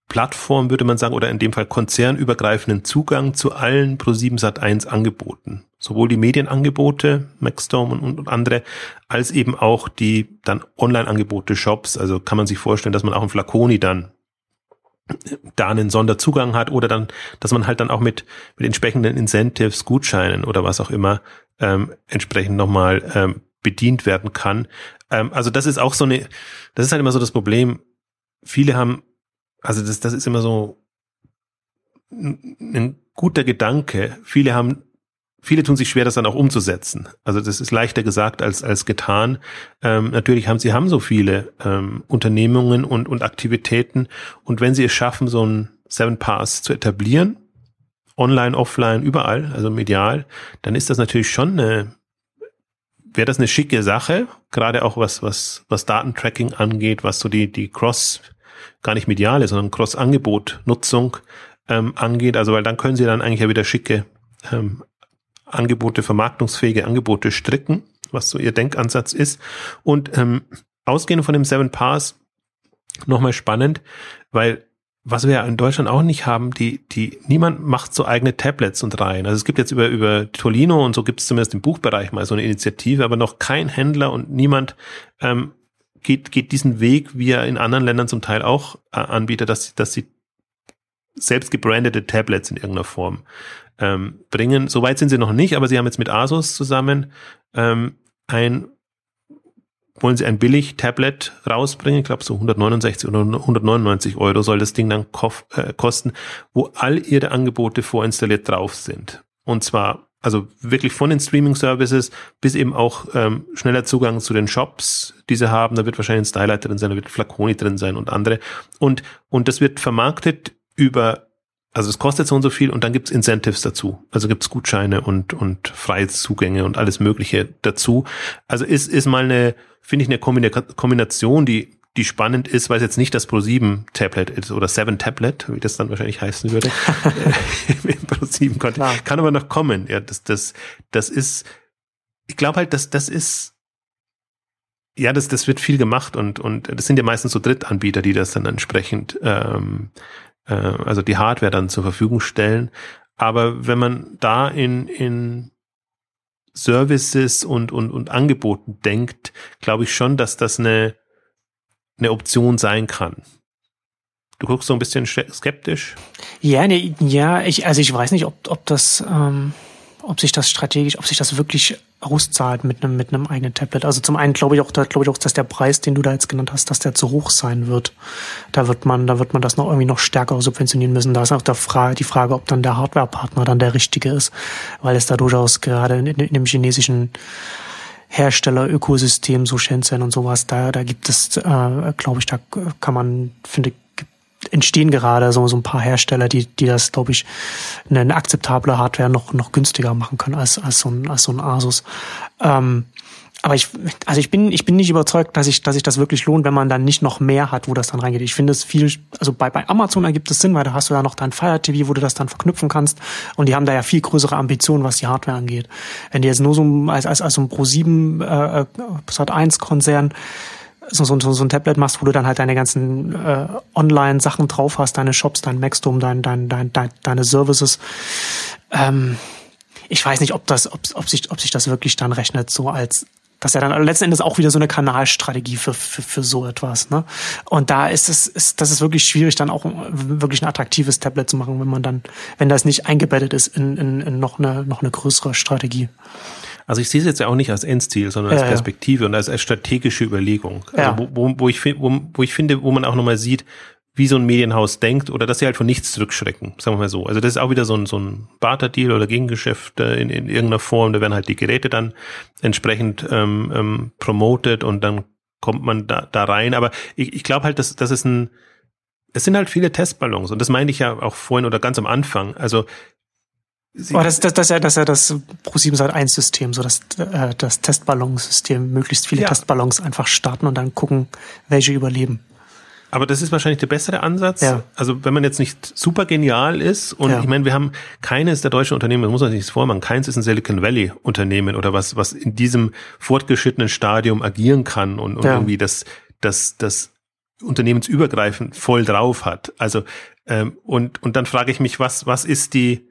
Plattform, würde man sagen, oder in dem Fall konzernübergreifenden Zugang zu allen Pro7 Sat1 Angeboten. Sowohl die Medienangebote, Maxdome und, und andere, als eben auch die dann Online-Angebote, Shops. Also kann man sich vorstellen, dass man auch im Flaconi dann da einen Sonderzugang hat oder dann, dass man halt dann auch mit, mit entsprechenden Incentives, Gutscheinen oder was auch immer ähm, entsprechend nochmal ähm, bedient werden kann. Ähm, also das ist auch so eine, das ist halt immer so das Problem. Viele haben, also das, das ist immer so ein guter Gedanke. Viele haben, viele tun sich schwer, das dann auch umzusetzen. Also das ist leichter gesagt als, als getan. Ähm, natürlich haben sie haben so viele ähm, Unternehmungen und, und Aktivitäten. Und wenn sie es schaffen, so ein Seven Pass zu etablieren, online, offline, überall, also medial, dann ist das natürlich schon eine, wäre das eine schicke Sache, gerade auch was, was, was Datentracking angeht, was so die, die Cross, gar nicht mediale, sondern Cross-Angebot-Nutzung ähm, angeht. Also, weil dann können sie dann eigentlich ja wieder schicke ähm, Angebote, vermarktungsfähige Angebote stricken, was so ihr Denkansatz ist. Und ähm, ausgehend von dem Seven Pass nochmal spannend, weil was wir ja in Deutschland auch nicht haben, die, die, niemand macht so eigene Tablets und Reihen. Also es gibt jetzt über, über Tolino und so gibt es zumindest im Buchbereich mal so eine Initiative, aber noch kein Händler und niemand ähm, geht, geht diesen Weg, wie er in anderen Ländern zum Teil auch äh, anbietet, dass, dass sie selbst gebrandete Tablets in irgendeiner Form ähm, bringen. Soweit sind sie noch nicht, aber sie haben jetzt mit Asus zusammen ähm, ein wollen sie ein Billig-Tablet rausbringen, ich glaube so 169 oder 199 Euro soll das Ding dann äh, kosten, wo all ihre Angebote vorinstalliert drauf sind. Und zwar also wirklich von den Streaming-Services bis eben auch ähm, schneller Zugang zu den Shops, die sie haben. Da wird wahrscheinlich ein Stylight drin sein, da wird Flaconi drin sein und andere. Und, und das wird vermarktet über also es kostet so und so viel und dann gibt's Incentives dazu. Also gibt's Gutscheine und, und freie Zugänge und alles Mögliche dazu. Also ist, ist mal eine, finde ich, eine Kombination, die, die spannend ist, weil es jetzt nicht das Pro7 Tablet ist oder 7 Tablet, wie das dann wahrscheinlich heißen würde. [laughs] [laughs] Pro7 konnte. Kann aber noch kommen. Ja, das, das, das ist, ich glaube halt, dass das ist, ja, das, das wird viel gemacht und, und das sind ja meistens so Drittanbieter, die das dann entsprechend ähm, äh, also die Hardware dann zur Verfügung stellen. Aber wenn man da in, in Services und, und, und Angeboten denkt, glaube ich schon, dass das eine, eine Option sein kann. Du guckst so ein bisschen skeptisch? Ja, nee, ja, ich, also ich weiß nicht, ob, ob das, ähm, ob sich das strategisch, ob sich das wirklich auszahlt mit einem, mit einem eigenen Tablet. Also zum einen glaube ich auch, da glaube ich auch, dass der Preis, den du da jetzt genannt hast, dass der zu hoch sein wird. Da wird man, da wird man das noch irgendwie noch stärker subventionieren müssen. Da ist auch der Frage, die Frage, ob dann der Hardwarepartner dann der richtige ist, weil es da durchaus gerade in, in dem chinesischen Hersteller-Ökosystem, so Shenzhen und sowas, da, da gibt es, äh, glaube ich, da kann man, finde entstehen gerade so, so ein paar Hersteller, die, die das, glaube ich, eine, akzeptable Hardware noch, noch günstiger machen können als, als, so, ein, als so ein Asus. Ähm, aber ich, also ich bin, ich bin nicht überzeugt, dass ich, dass ich das wirklich lohnt, wenn man dann nicht noch mehr hat, wo das dann reingeht. Ich finde es viel, also bei, bei Amazon ergibt es Sinn, weil da hast du ja noch dein Fire TV, wo du das dann verknüpfen kannst. Und die haben da ja viel größere Ambitionen, was die Hardware angeht. Wenn die jetzt nur so als, als, als so ein Pro 7 äh, Sat 1 Konzern so, so, so ein Tablet machst, wo du dann halt deine ganzen äh, Online-Sachen drauf hast, deine Shops, dein Maxdome, dein, dein, dein, dein, deine Services. Ähm, ich weiß nicht, ob das, ob, ob sich, ob sich das wirklich dann rechnet, so als dass er dann letzten Endes auch wieder so eine Kanalstrategie für, für, für so etwas. Ne? Und da ist es, ist, das ist wirklich schwierig, dann auch wirklich ein attraktives Tablet zu machen, wenn man dann, wenn das nicht eingebettet ist in, in, in noch eine, noch eine größere Strategie. Also ich sehe es jetzt ja auch nicht als Endziel, sondern als ja, Perspektive ja. und als, als strategische Überlegung. Also ja. wo, wo, wo, ich, wo, wo ich finde, wo man auch nochmal sieht, wie so ein Medienhaus denkt oder dass sie halt von nichts zurückschrecken, sagen wir mal so. Also das ist auch wieder so ein, so ein Barter-Deal oder Gegengeschäft äh, in, in irgendeiner Form. Da werden halt die Geräte dann entsprechend ähm, ähm, promoted und dann kommt man da, da rein. Aber ich, ich glaube halt, dass, dass es ein, es sind halt viele Testballons und das meine ich ja auch vorhin oder ganz am Anfang. Also Sie oh, das, das, das, ist ja, das ist ja das Pro7 Sat 1 System, so das, äh, das Testballonsystem, möglichst viele ja. Testballons einfach starten und dann gucken, welche überleben. Aber das ist wahrscheinlich der bessere Ansatz. Ja. Also wenn man jetzt nicht super genial ist und ja. ich meine, wir haben keines der deutschen Unternehmen, das muss man sich nicht vormachen, keins ist ein Silicon Valley Unternehmen oder was, was in diesem fortgeschrittenen Stadium agieren kann und, und ja. irgendwie das, das, das unternehmensübergreifend voll drauf hat. Also ähm, und und dann frage ich mich, was was ist die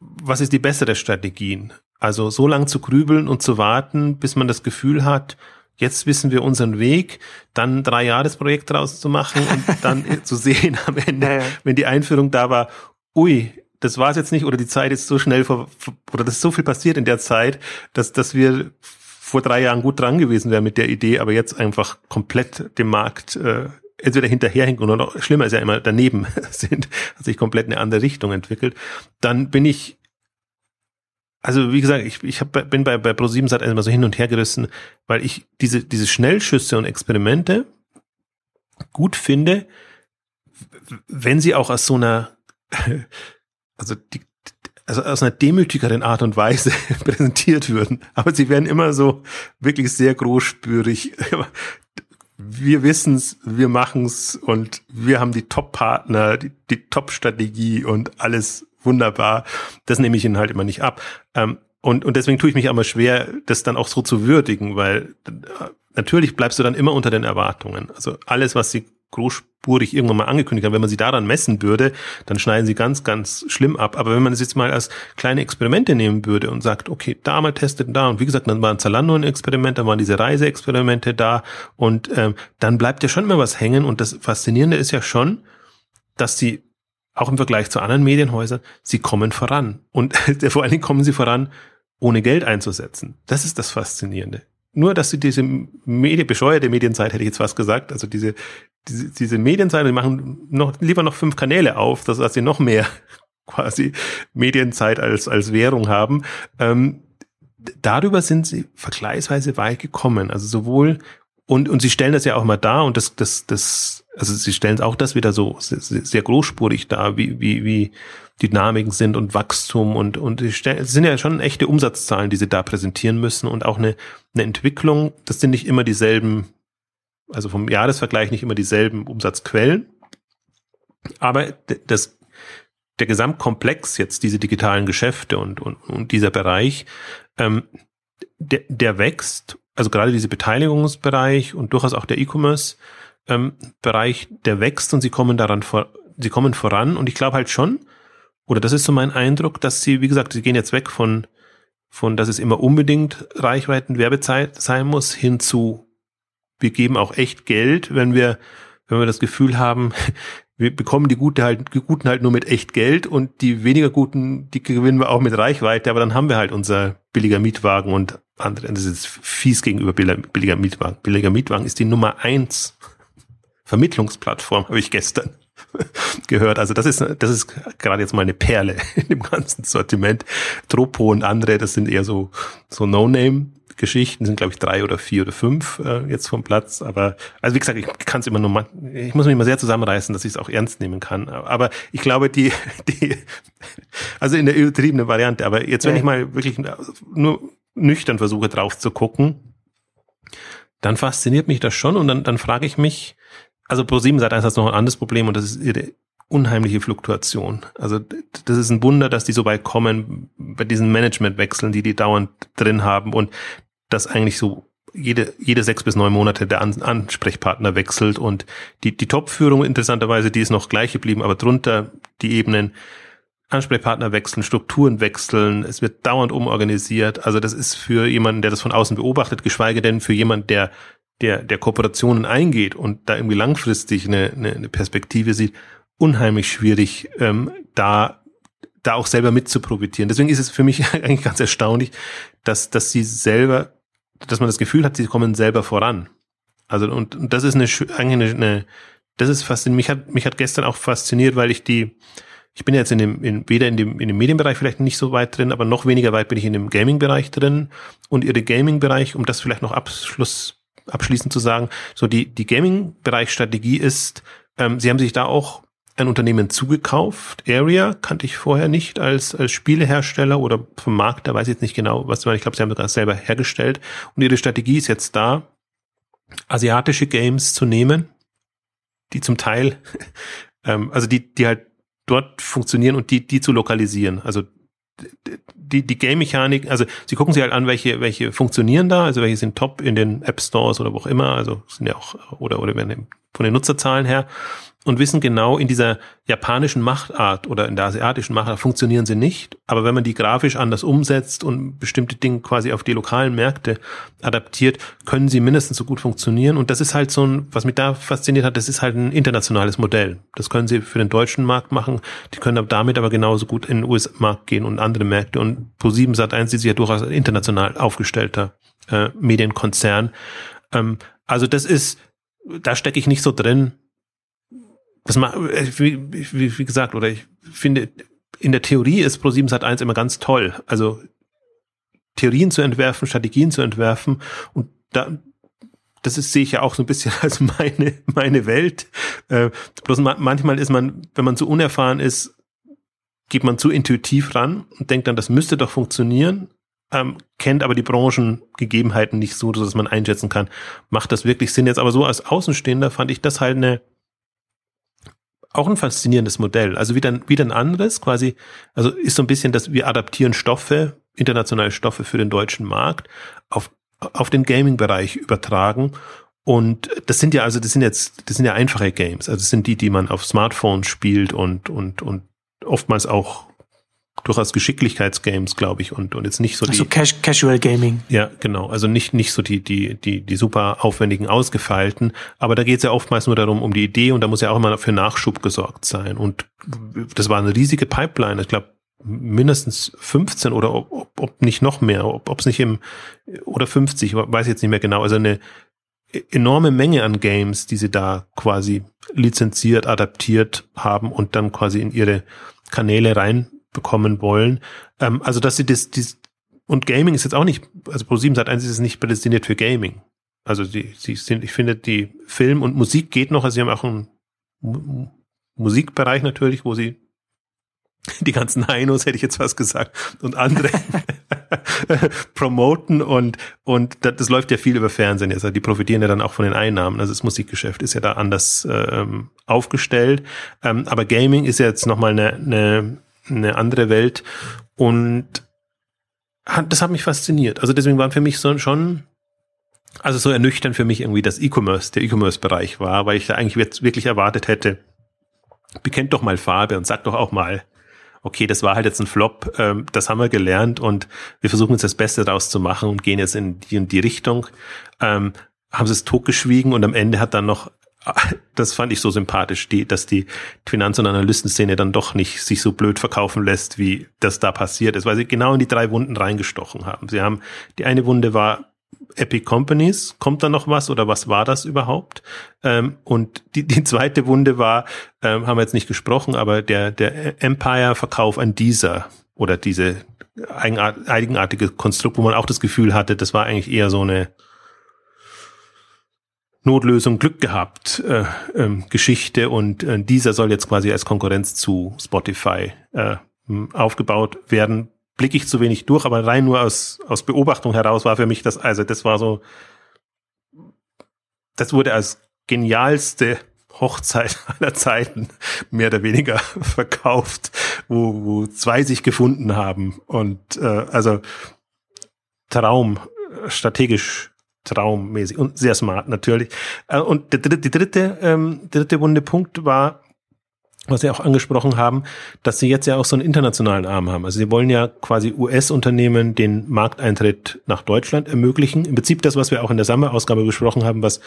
was ist die bessere Strategien? Also so lang zu grübeln und zu warten, bis man das Gefühl hat, jetzt wissen wir unseren Weg, dann drei Jahresprojekt draus zu machen und [laughs] dann zu sehen am Ende, ja, ja. wenn die Einführung da war, ui, das war es jetzt nicht oder die Zeit ist so schnell vor, oder das ist so viel passiert in der Zeit, dass, dass wir vor drei Jahren gut dran gewesen wären mit der Idee, aber jetzt einfach komplett dem Markt äh, entweder hinterherhinken oder noch schlimmer ist ja immer daneben [laughs] sind, hat sich komplett eine andere Richtung entwickelt, dann bin ich also wie gesagt, ich, ich hab, bin bei, bei Pro7 Sat immer so hin und her gerissen, weil ich diese, diese Schnellschüsse und Experimente gut finde, wenn sie auch aus so einer, [laughs] also die, also aus einer demütigeren Art und Weise [laughs] präsentiert würden. Aber sie werden immer so wirklich sehr großspürig wir wissen's, wir machen's und wir haben die Top-Partner, die, die Top-Strategie und alles wunderbar. Das nehme ich ihnen halt immer nicht ab. Ähm, und, und deswegen tue ich mich aber schwer, das dann auch so zu würdigen, weil äh, natürlich bleibst du dann immer unter den Erwartungen. Also alles, was sie großspurig irgendwann mal angekündigt haben. Wenn man sie daran messen würde, dann schneiden sie ganz, ganz schlimm ab. Aber wenn man es jetzt mal als kleine Experimente nehmen würde und sagt, okay, da mal testet da und wie gesagt, dann war ein Zalando ein Experiment, dann waren diese Reiseexperimente da und ähm, dann bleibt ja schon immer was hängen und das Faszinierende ist ja schon, dass sie auch im Vergleich zu anderen Medienhäusern, sie kommen voran. Und [laughs] vor allen Dingen kommen sie voran, ohne Geld einzusetzen. Das ist das Faszinierende nur, dass sie diese Medien, bescheuerte Medienzeit, hätte ich jetzt fast gesagt, also diese, diese, diese Medienzeit, die machen noch, lieber noch fünf Kanäle auf, dass, dass sie noch mehr [laughs] quasi Medienzeit als, als Währung haben. Ähm, darüber sind sie vergleichsweise weit gekommen. Also sowohl, und, und sie stellen das ja auch mal dar und das, das, das, also sie stellen auch das wieder so sehr, sehr großspurig dar, wie, wie, wie Dynamiken sind und Wachstum und, und es sind ja schon echte Umsatzzahlen, die sie da präsentieren müssen und auch eine, eine Entwicklung. Das sind nicht immer dieselben, also vom Jahresvergleich nicht immer dieselben Umsatzquellen. Aber das, der Gesamtkomplex jetzt, diese digitalen Geschäfte und, und, und dieser Bereich, ähm, der, der wächst, also gerade dieser Beteiligungsbereich und durchaus auch der E-Commerce, ähm, der wächst und sie kommen daran vor, sie kommen voran und ich glaube halt schon, oder das ist so mein Eindruck, dass sie, wie gesagt, sie gehen jetzt weg von, von, dass es immer unbedingt Reichweiten Werbezeit sein muss, hin zu, wir geben auch echt Geld, wenn wir, wenn wir das Gefühl haben, [laughs] wir bekommen die Gute halt, die Guten halt nur mit echt Geld und die weniger Guten, die gewinnen wir auch mit Reichweite, aber dann haben wir halt unser billiger Mietwagen und andere, das ist fies gegenüber billiger Mietwagen. Billiger Mietwagen ist die Nummer eins [laughs] Vermittlungsplattform, habe ich gestern [laughs] gehört. Also das ist, das ist gerade jetzt mal eine Perle [laughs] in dem ganzen Sortiment. Tropo und andere, das sind eher so, so No-Name. Geschichten sind, glaube ich, drei oder vier oder fünf äh, jetzt vom Platz. Aber also wie gesagt, ich kann es immer nur mal, ich muss mich mal sehr zusammenreißen, dass ich es auch ernst nehmen kann. Aber ich glaube, die, [laughs] die, also in der übertriebenen Variante, aber jetzt, wenn ja. ich mal wirklich nur nüchtern versuche drauf zu gucken, dann fasziniert mich das schon und dann, dann frage ich mich, also Pro7 Sat 1 hat noch ein anderes Problem und das ist ihre unheimliche Fluktuation. Also das ist ein Wunder, dass die so weit kommen bei diesen Managementwechseln, die die dauernd drin haben und dass eigentlich so jede, jede sechs bis neun Monate der Ansprechpartner wechselt und die, die Top-Führung interessanterweise, die ist noch gleich geblieben, aber drunter die Ebenen Ansprechpartner wechseln, Strukturen wechseln, es wird dauernd umorganisiert. Also das ist für jemanden, der das von außen beobachtet, geschweige denn für jemanden, der der, der Kooperationen eingeht und da irgendwie langfristig eine, eine, eine Perspektive sieht, unheimlich schwierig, ähm, da, da auch selber mit zu profitieren. Deswegen ist es für mich [laughs] eigentlich ganz erstaunlich, dass, dass sie selber, dass man das Gefühl hat, sie kommen selber voran. Also, und, und das ist eine, eigentlich eine, eine das ist faszinierend. Mich hat, mich hat gestern auch fasziniert, weil ich die, ich bin jetzt in dem, in, weder in dem, in dem Medienbereich vielleicht nicht so weit drin, aber noch weniger weit bin ich in dem Gaming-Bereich drin. Und ihre Gaming-Bereich, um das vielleicht noch Abschluss abschließend zu sagen, so die, die Gaming-Bereich-Strategie ist, ähm, sie haben sich da auch ein Unternehmen zugekauft. Area kannte ich vorher nicht als, als Spielehersteller oder vom Markt, da weiß ich jetzt nicht genau, was Ich glaube, sie haben das selber hergestellt. Und ihre Strategie ist jetzt da, asiatische Games zu nehmen, die zum Teil, [laughs] ähm, also die, die halt dort funktionieren und die, die zu lokalisieren. Also die, die Game-Mechanik, also sie gucken sich halt an, welche, welche funktionieren da, also welche sind top in den App Stores oder wo auch immer, also sind ja auch, oder, oder von den Nutzerzahlen her und wissen genau, in dieser japanischen Machtart oder in der asiatischen Machtart funktionieren sie nicht. Aber wenn man die grafisch anders umsetzt und bestimmte Dinge quasi auf die lokalen Märkte adaptiert, können sie mindestens so gut funktionieren. Und das ist halt so ein, was mich da fasziniert hat, das ist halt ein internationales Modell. Das können sie für den deutschen Markt machen. Die können damit aber genauso gut in den US-Markt gehen und andere Märkte. Und Pro7 Sat1 ist ja durchaus ein international aufgestellter äh, Medienkonzern. Ähm, also das ist, da stecke ich nicht so drin das macht, äh, wie, wie, wie gesagt, oder ich finde, in der Theorie ist Pro7 Sat1 immer ganz toll. Also Theorien zu entwerfen, Strategien zu entwerfen und da, das ist, sehe ich ja auch so ein bisschen [laughs] als meine, meine Welt. Äh, bloß ma manchmal ist man, wenn man zu unerfahren ist, geht man zu intuitiv ran und denkt dann, das müsste doch funktionieren, ähm, kennt aber die Branchengegebenheiten nicht so, dass man einschätzen kann, macht das wirklich Sinn jetzt. Aber so als Außenstehender fand ich das halt eine, auch ein faszinierendes Modell. Also wieder, wieder ein anderes, quasi, also ist so ein bisschen, dass wir adaptieren Stoffe, internationale Stoffe für den deutschen Markt auf, auf den Gaming-Bereich übertragen. Und das sind ja, also das sind jetzt, das sind ja einfache Games. Also das sind die, die man auf Smartphones spielt und, und, und oftmals auch durchaus Geschicklichkeitsgames, glaube ich, und, und jetzt nicht so also die. Also Casual Gaming. Ja, genau. Also nicht, nicht so die, die, die, die super aufwendigen, ausgefeilten. Aber da geht es ja oftmals nur darum, um die Idee und da muss ja auch immer für Nachschub gesorgt sein. Und das war eine riesige Pipeline. Ich glaube, mindestens 15 oder ob, ob, ob nicht noch mehr, ob es nicht im, oder 50, weiß ich jetzt nicht mehr genau. Also eine enorme Menge an Games, die sie da quasi lizenziert, adaptiert haben und dann quasi in ihre Kanäle rein bekommen wollen. Ähm, also dass sie das, dies, und Gaming ist jetzt auch nicht, also Pro7 Sat 1 ist nicht prädestiniert für Gaming. Also sie, sie sind, ich finde, die Film und Musik geht noch, also sie haben auch einen Musikbereich natürlich, wo sie [laughs] die ganzen Heinos, hätte ich jetzt was gesagt, und andere [laughs] promoten und, und das, das, läuft ja viel über Fernsehen jetzt. Also die profitieren ja dann auch von den Einnahmen. Also das Musikgeschäft ist ja da anders ähm, aufgestellt. Ähm, aber Gaming ist ja jetzt nochmal eine, eine eine andere Welt und hat, das hat mich fasziniert. Also deswegen waren für mich so schon, also so ernüchternd für mich irgendwie das E-Commerce, der E-Commerce-Bereich war, weil ich da eigentlich wirklich erwartet hätte, bekennt doch mal Farbe und sagt doch auch mal, okay, das war halt jetzt ein Flop, ähm, das haben wir gelernt und wir versuchen jetzt das Beste daraus zu machen und gehen jetzt in die und die Richtung. Ähm, haben sie es totgeschwiegen und am Ende hat dann noch das fand ich so sympathisch, die, dass die Finanz- und Analystenszene dann doch nicht sich so blöd verkaufen lässt, wie das da passiert ist, weil sie genau in die drei Wunden reingestochen haben. Sie haben, die eine Wunde war Epic Companies, kommt da noch was oder was war das überhaupt? Ähm, und die, die zweite Wunde war, ähm, haben wir jetzt nicht gesprochen, aber der, der Empire-Verkauf an dieser oder diese eigenartige Konstrukt, wo man auch das Gefühl hatte, das war eigentlich eher so eine Notlösung Glück gehabt äh, ähm, Geschichte und äh, dieser soll jetzt quasi als Konkurrenz zu Spotify äh, aufgebaut werden. Blicke ich zu wenig durch, aber rein nur aus, aus Beobachtung heraus war für mich das, also das war so, das wurde als genialste Hochzeit [laughs] aller Zeiten mehr oder weniger [laughs] verkauft, wo, wo zwei sich gefunden haben und äh, also Traum strategisch traummäßig und sehr smart natürlich. Äh, und der dritte, die dritte, ähm, dritte wunde Punkt war, was Sie auch angesprochen haben, dass Sie jetzt ja auch so einen internationalen Arm haben. Also Sie wollen ja quasi US-Unternehmen den Markteintritt nach Deutschland ermöglichen. Im Prinzip das, was wir auch in der Sammelausgabe besprochen haben, was,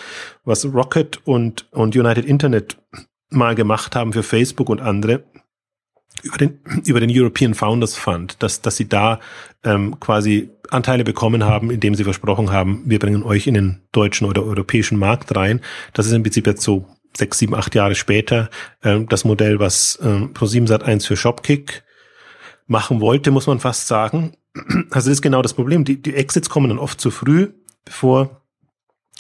was Rocket und, und United Internet mal gemacht haben für Facebook und andere über den, über den European Founders Fund, dass, dass sie da ähm, quasi Anteile bekommen haben, indem sie versprochen haben, wir bringen euch in den deutschen oder europäischen Markt rein. Das ist im Prinzip jetzt so sechs, sieben, acht Jahre später ähm, das Modell, was ähm, Pro7 Sat1 für Shopkick machen wollte, muss man fast sagen. Also das ist genau das Problem. Die, die Exits kommen dann oft zu früh, bevor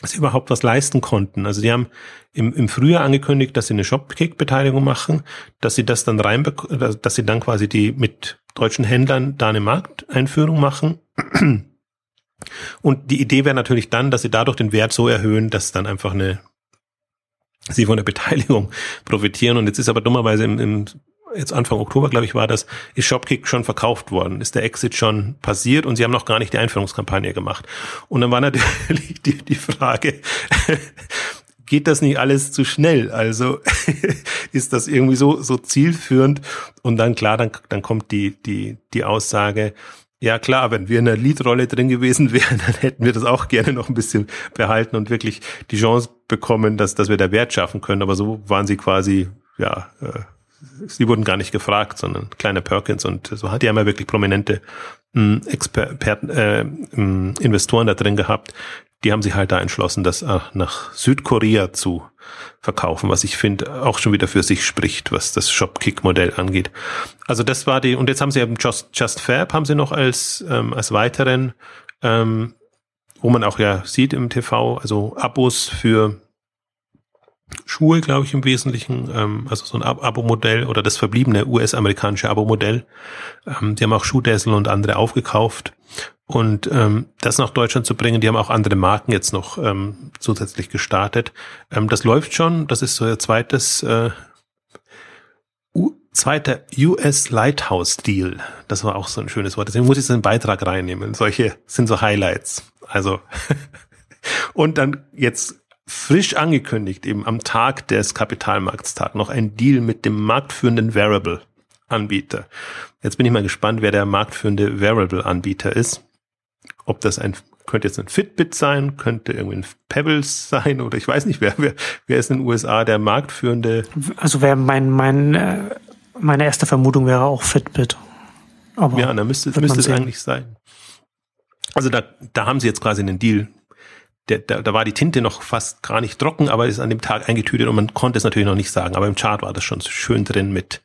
sie überhaupt was leisten konnten. Also die haben im, im Frühjahr angekündigt, dass sie eine Shopkick-Beteiligung machen, dass sie das dann rein, dass sie dann quasi die mit deutschen Händlern da eine Markteinführung machen. Und die Idee wäre natürlich dann, dass sie dadurch den Wert so erhöhen, dass dann einfach eine sie von der Beteiligung [laughs] profitieren. Und jetzt ist aber dummerweise im, im jetzt Anfang Oktober, glaube ich, war das, ist Shopkick schon verkauft worden, ist der Exit schon passiert und sie haben noch gar nicht die Einführungskampagne gemacht. Und dann war natürlich [laughs] die, die Frage, [laughs] geht das nicht alles zu schnell? Also [laughs] ist das irgendwie so, so zielführend? Und dann klar, dann, dann kommt die, die, die Aussage, ja klar, wenn wir in einer Leadrolle drin gewesen wären, dann hätten wir das auch gerne noch ein bisschen behalten und wirklich die Chance bekommen, dass, dass wir da Wert schaffen können. Aber so waren sie quasi, ja, äh, sie wurden gar nicht gefragt, sondern kleine Perkins und so hat die ja wirklich prominente mh, Experten, äh, mh, Investoren da drin gehabt. Die haben sich halt da entschlossen, das äh, nach Südkorea zu verkaufen, was ich finde auch schon wieder für sich spricht, was das Shopkick-Modell angeht. Also das war die, und jetzt haben sie eben Just, Just Fab, haben sie noch als, ähm, als weiteren, ähm, wo man auch ja sieht im TV, also Abos für Schuhe, glaube ich, im Wesentlichen, ähm, also so ein Abo-Modell oder das verbliebene US-amerikanische Abo-Modell. Ähm, die haben auch Schuhdessel und andere aufgekauft. Und ähm, das nach Deutschland zu bringen, die haben auch andere Marken jetzt noch ähm, zusätzlich gestartet. Ähm, das läuft schon, das ist so ihr zweites, äh, U zweiter US Lighthouse Deal. Das war auch so ein schönes Wort. Deswegen muss ich so einen Beitrag reinnehmen. Solche sind so Highlights. Also [laughs] und dann jetzt frisch angekündigt, eben am Tag des Kapitalmarktstag, noch ein Deal mit dem marktführenden Variable-Anbieter. Jetzt bin ich mal gespannt, wer der marktführende Variable-Anbieter ist. Ob das ein, könnte jetzt ein Fitbit sein, könnte irgendwie ein Pebbles sein oder ich weiß nicht, wer, wer, wer ist in den USA der marktführende? Also wäre mein, mein, äh, meine erste Vermutung wäre auch Fitbit. Aber ja, da müsste, müsste es eigentlich sein. Also da, da haben sie jetzt quasi einen Deal der, da, da war die Tinte noch fast gar nicht trocken, aber ist an dem Tag eingetütet und man konnte es natürlich noch nicht sagen. Aber im Chart war das schon schön drin mit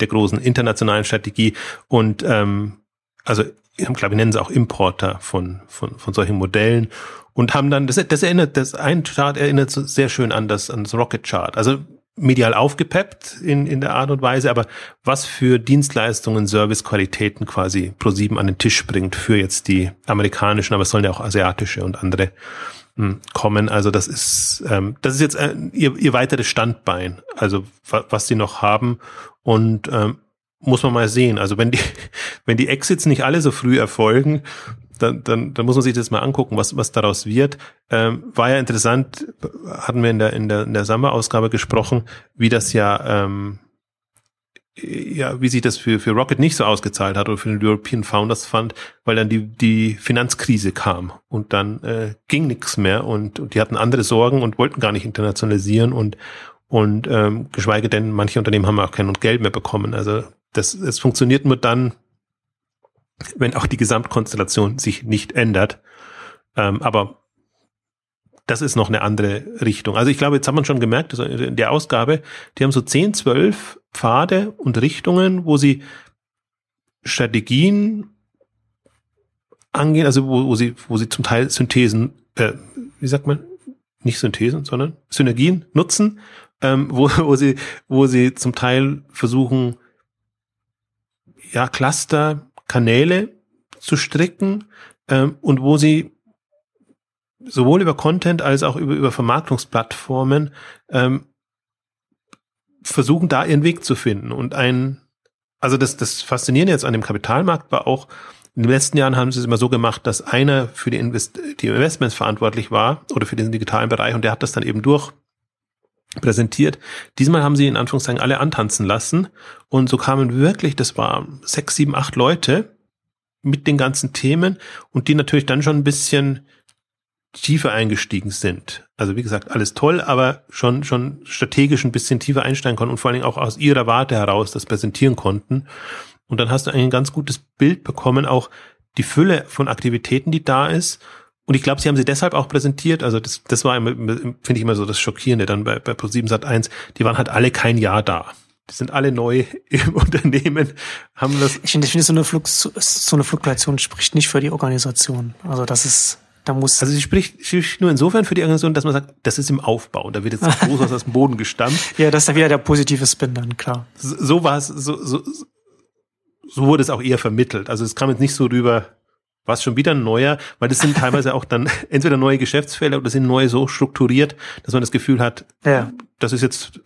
der großen internationalen Strategie und ähm, also ich glaube, wir nennen sie auch Importer von, von, von solchen Modellen und haben dann, das, das erinnert, das ein Chart erinnert sehr schön an das, an das Rocket Chart. Also medial aufgepeppt in, in der Art und Weise, aber was für Dienstleistungen, Servicequalitäten quasi Pro7 an den Tisch bringt für jetzt die amerikanischen, aber es sollen ja auch asiatische und andere kommen. Also das ist ähm, das ist jetzt äh, ihr, ihr weiteres Standbein, also wa was sie noch haben und ähm, muss man mal sehen. Also wenn die [laughs] wenn die Exits nicht alle so früh erfolgen, dann, dann, dann muss man sich das mal angucken, was, was daraus wird. Ähm, war ja interessant, hatten wir in der, in der, in der Sommer-Ausgabe gesprochen, wie das ja ähm, ja, wie sich das für, für Rocket nicht so ausgezahlt hat oder für den European Founders Fund, weil dann die, die Finanzkrise kam und dann äh, ging nichts mehr und, und die hatten andere Sorgen und wollten gar nicht internationalisieren und, und ähm, geschweige denn, manche Unternehmen haben auch kein Geld mehr bekommen. Also das, es funktioniert nur dann, wenn auch die Gesamtkonstellation sich nicht ändert. Ähm, aber das ist noch eine andere Richtung. Also ich glaube, jetzt hat man schon gemerkt, also in der Ausgabe, die haben so 10, 12 Pfade und Richtungen, wo sie Strategien angehen, also wo, wo sie, wo sie zum Teil Synthesen, äh, wie sagt man, nicht Synthesen, sondern Synergien nutzen, ähm, wo, [laughs] wo sie, wo sie zum Teil versuchen, ja, Cluster, Kanäle zu stricken, ähm, und wo sie sowohl über Content als auch über, über Vermarktungsplattformen ähm, versuchen da ihren Weg zu finden. Und ein, also das, das Faszinierende jetzt an dem Kapitalmarkt war auch, in den letzten Jahren haben sie es immer so gemacht, dass einer für die, Invest die Investments verantwortlich war oder für den digitalen Bereich und der hat das dann eben durch präsentiert. Diesmal haben sie in Anführungszeichen alle antanzen lassen und so kamen wirklich, das war sechs, sieben, acht Leute mit den ganzen Themen und die natürlich dann schon ein bisschen tiefer eingestiegen sind. Also wie gesagt, alles toll, aber schon, schon strategisch ein bisschen tiefer einsteigen konnten und vor allen Dingen auch aus ihrer Warte heraus das präsentieren kondten. Und dann hast du ein ganz gutes Bild bekommen, auch die Fülle von Aktivitäten, die da ist. Und ich glaube, sie haben sie deshalb auch präsentiert. Also das, das war, finde ich immer so das Schockierende dann bei, bei Pro7 Sat 1. Die waren halt alle kein Jahr da. Die sind alle neu [laughs] im Unternehmen, haben das. Ich finde, ich so eine Flux, so eine Fluktuation spricht nicht für die Organisation. Also das ist, Da muss also sie spricht, spricht nur insofern für die Organisation, dass man sagt, das ist im Aufbau. Und da wird jetzt [laughs] groß aus dem Boden gestampft. ja, das ist dann wieder der positive Spin dann, klar. So, so war es, so, so, so wurde es auch eher vermittelt. Also es kam jetzt nicht so rüber, was schon wieder ein neuer, weil das sind teilweise auch dann [laughs] entweder neue Geschäftsfelder oder sind neue so strukturiert, dass man das Gefühl hat, ja. das ist jetzt,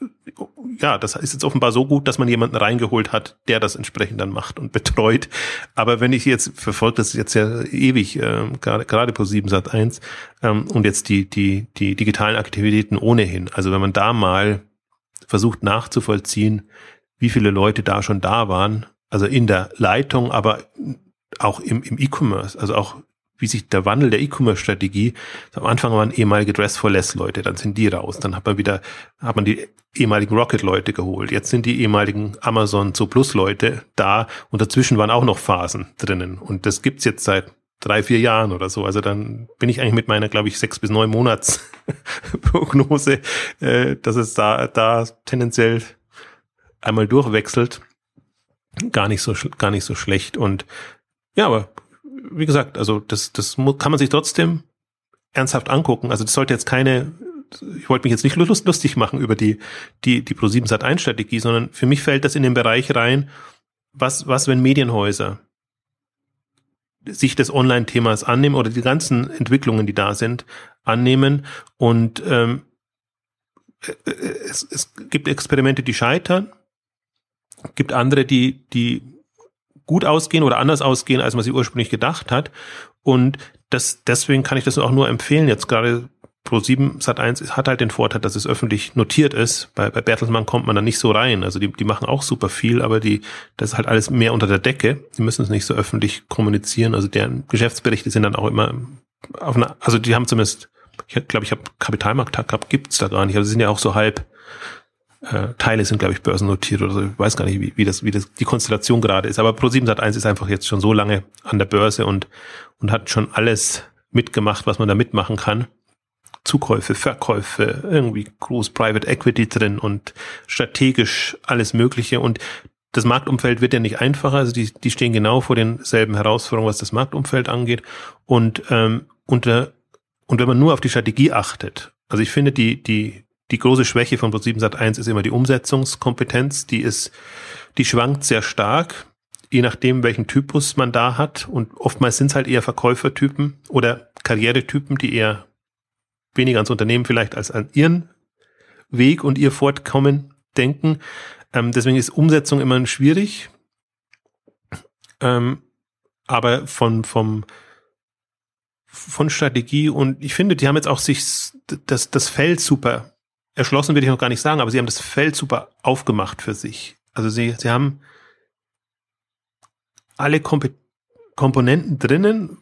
ja, das ist jetzt offenbar so gut, dass man jemanden reingeholt hat, der das entsprechend dann macht und betreut. Aber wenn ich jetzt verfolge das jetzt ja ewig, äh, gerade, gerade pro 7 Sat 1 ähm, und jetzt die, die, die digitalen Aktivitäten ohnehin. Also wenn man da mal versucht nachzuvollziehen, wie viele Leute da schon da waren, also in der Leitung, aber auch im, im E-Commerce, also auch wie sich der Wandel der E-Commerce-Strategie, am Anfang waren ehemalige Dress for Less Leute, dann sind die raus, dann hat man wieder, hat man die ehemaligen Rocket Leute geholt, jetzt sind die ehemaligen Amazon zu Plus Leute da und dazwischen waren auch noch Phasen drinnen und das gibt's jetzt seit drei, vier Jahren oder so. Also dann bin ich eigentlich mit meiner, glaube ich, sechs bis neun Monats [laughs] Prognose, äh, dass es da, da tendenziell einmal durchwechselt. Gar nicht so, gar nicht so schlecht und ja, aber wie gesagt, also das, das kann man sich trotzdem ernsthaft angucken. Also das sollte jetzt keine, ich wollte mich jetzt nicht lustig machen über die, die, die Pro7 Sat 1 Strategie, sondern für mich fällt das in den Bereich rein, was, was, wenn Medienhäuser sich des Online-Themas annehmen oder die ganzen Entwicklungen, die da sind, annehmen und ähm, äh, es, es gibt Experimente, die scheitern, gibt andere, die, die gut ausgehen oder anders ausgehen, als man sie ursprünglich gedacht hat. Und das, deswegen kann ich das auch nur empfehlen. Jetzt gerade Pro7 Sat1 hat halt den Vorteil, dass es öffentlich notiert ist. Bei, bei Bertelsmann kommt man da nicht so rein. Also die, die machen auch super viel, aber die, das ist halt alles mehr unter der Decke. Die müssen es nicht so öffentlich kommunizieren. Also deren Geschäftsberichte sind dann auch immer auf einer, also die haben zumindest, ich glaube, ich habe Kapitalmarkt gehabt, gibt's da gar nicht. Also sind ja auch so halb äh, Teile sind, glaube ich, börsennotiert oder so. Ich weiß gar nicht, wie, wie, das, wie das die Konstellation gerade ist. Aber Pro7 Sat1 ist einfach jetzt schon so lange an der Börse und, und hat schon alles mitgemacht, was man da mitmachen kann. Zukäufe, Verkäufe, irgendwie groß Private Equity drin und strategisch alles Mögliche. Und das Marktumfeld wird ja nicht einfacher. Also die, die stehen genau vor denselben Herausforderungen, was das Marktumfeld angeht. Und, ähm, äh, und wenn man nur auf die Strategie achtet, also ich finde, die, die, die große Schwäche von Pro7 Sat1 ist immer die Umsetzungskompetenz. Die ist, die schwankt sehr stark, je nachdem, welchen Typus man da hat. Und oftmals sind es halt eher Verkäufertypen oder Karrieretypen, die eher weniger ans Unternehmen vielleicht als an ihren Weg und ihr Fortkommen denken. Ähm, deswegen ist Umsetzung immer schwierig. Ähm, aber von, vom, von Strategie und ich finde, die haben jetzt auch sich das, das Feld super erschlossen will ich noch gar nicht sagen, aber sie haben das Feld super aufgemacht für sich. Also sie, sie haben alle Komp Komponenten drinnen.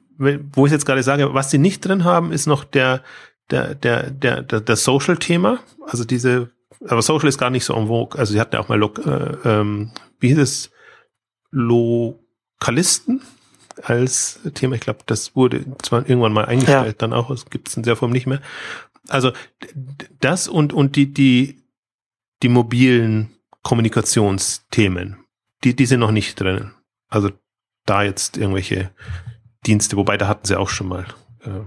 Wo ich jetzt gerade sage, was sie nicht drin haben, ist noch der, der, der, der, der, der Social-Thema. Also diese, aber Social ist gar nicht so en vogue. Also sie hatten ja auch mal, äh, ähm, wie hieß es, Lokalisten als Thema. Ich glaube, das wurde zwar irgendwann mal eingestellt, ja. dann auch, es gibt es in der Form nicht mehr also das und, und die, die, die mobilen Kommunikationsthemen, die, die sind noch nicht drin. Also da jetzt irgendwelche Dienste, wobei da hatten sie auch schon mal. Äh,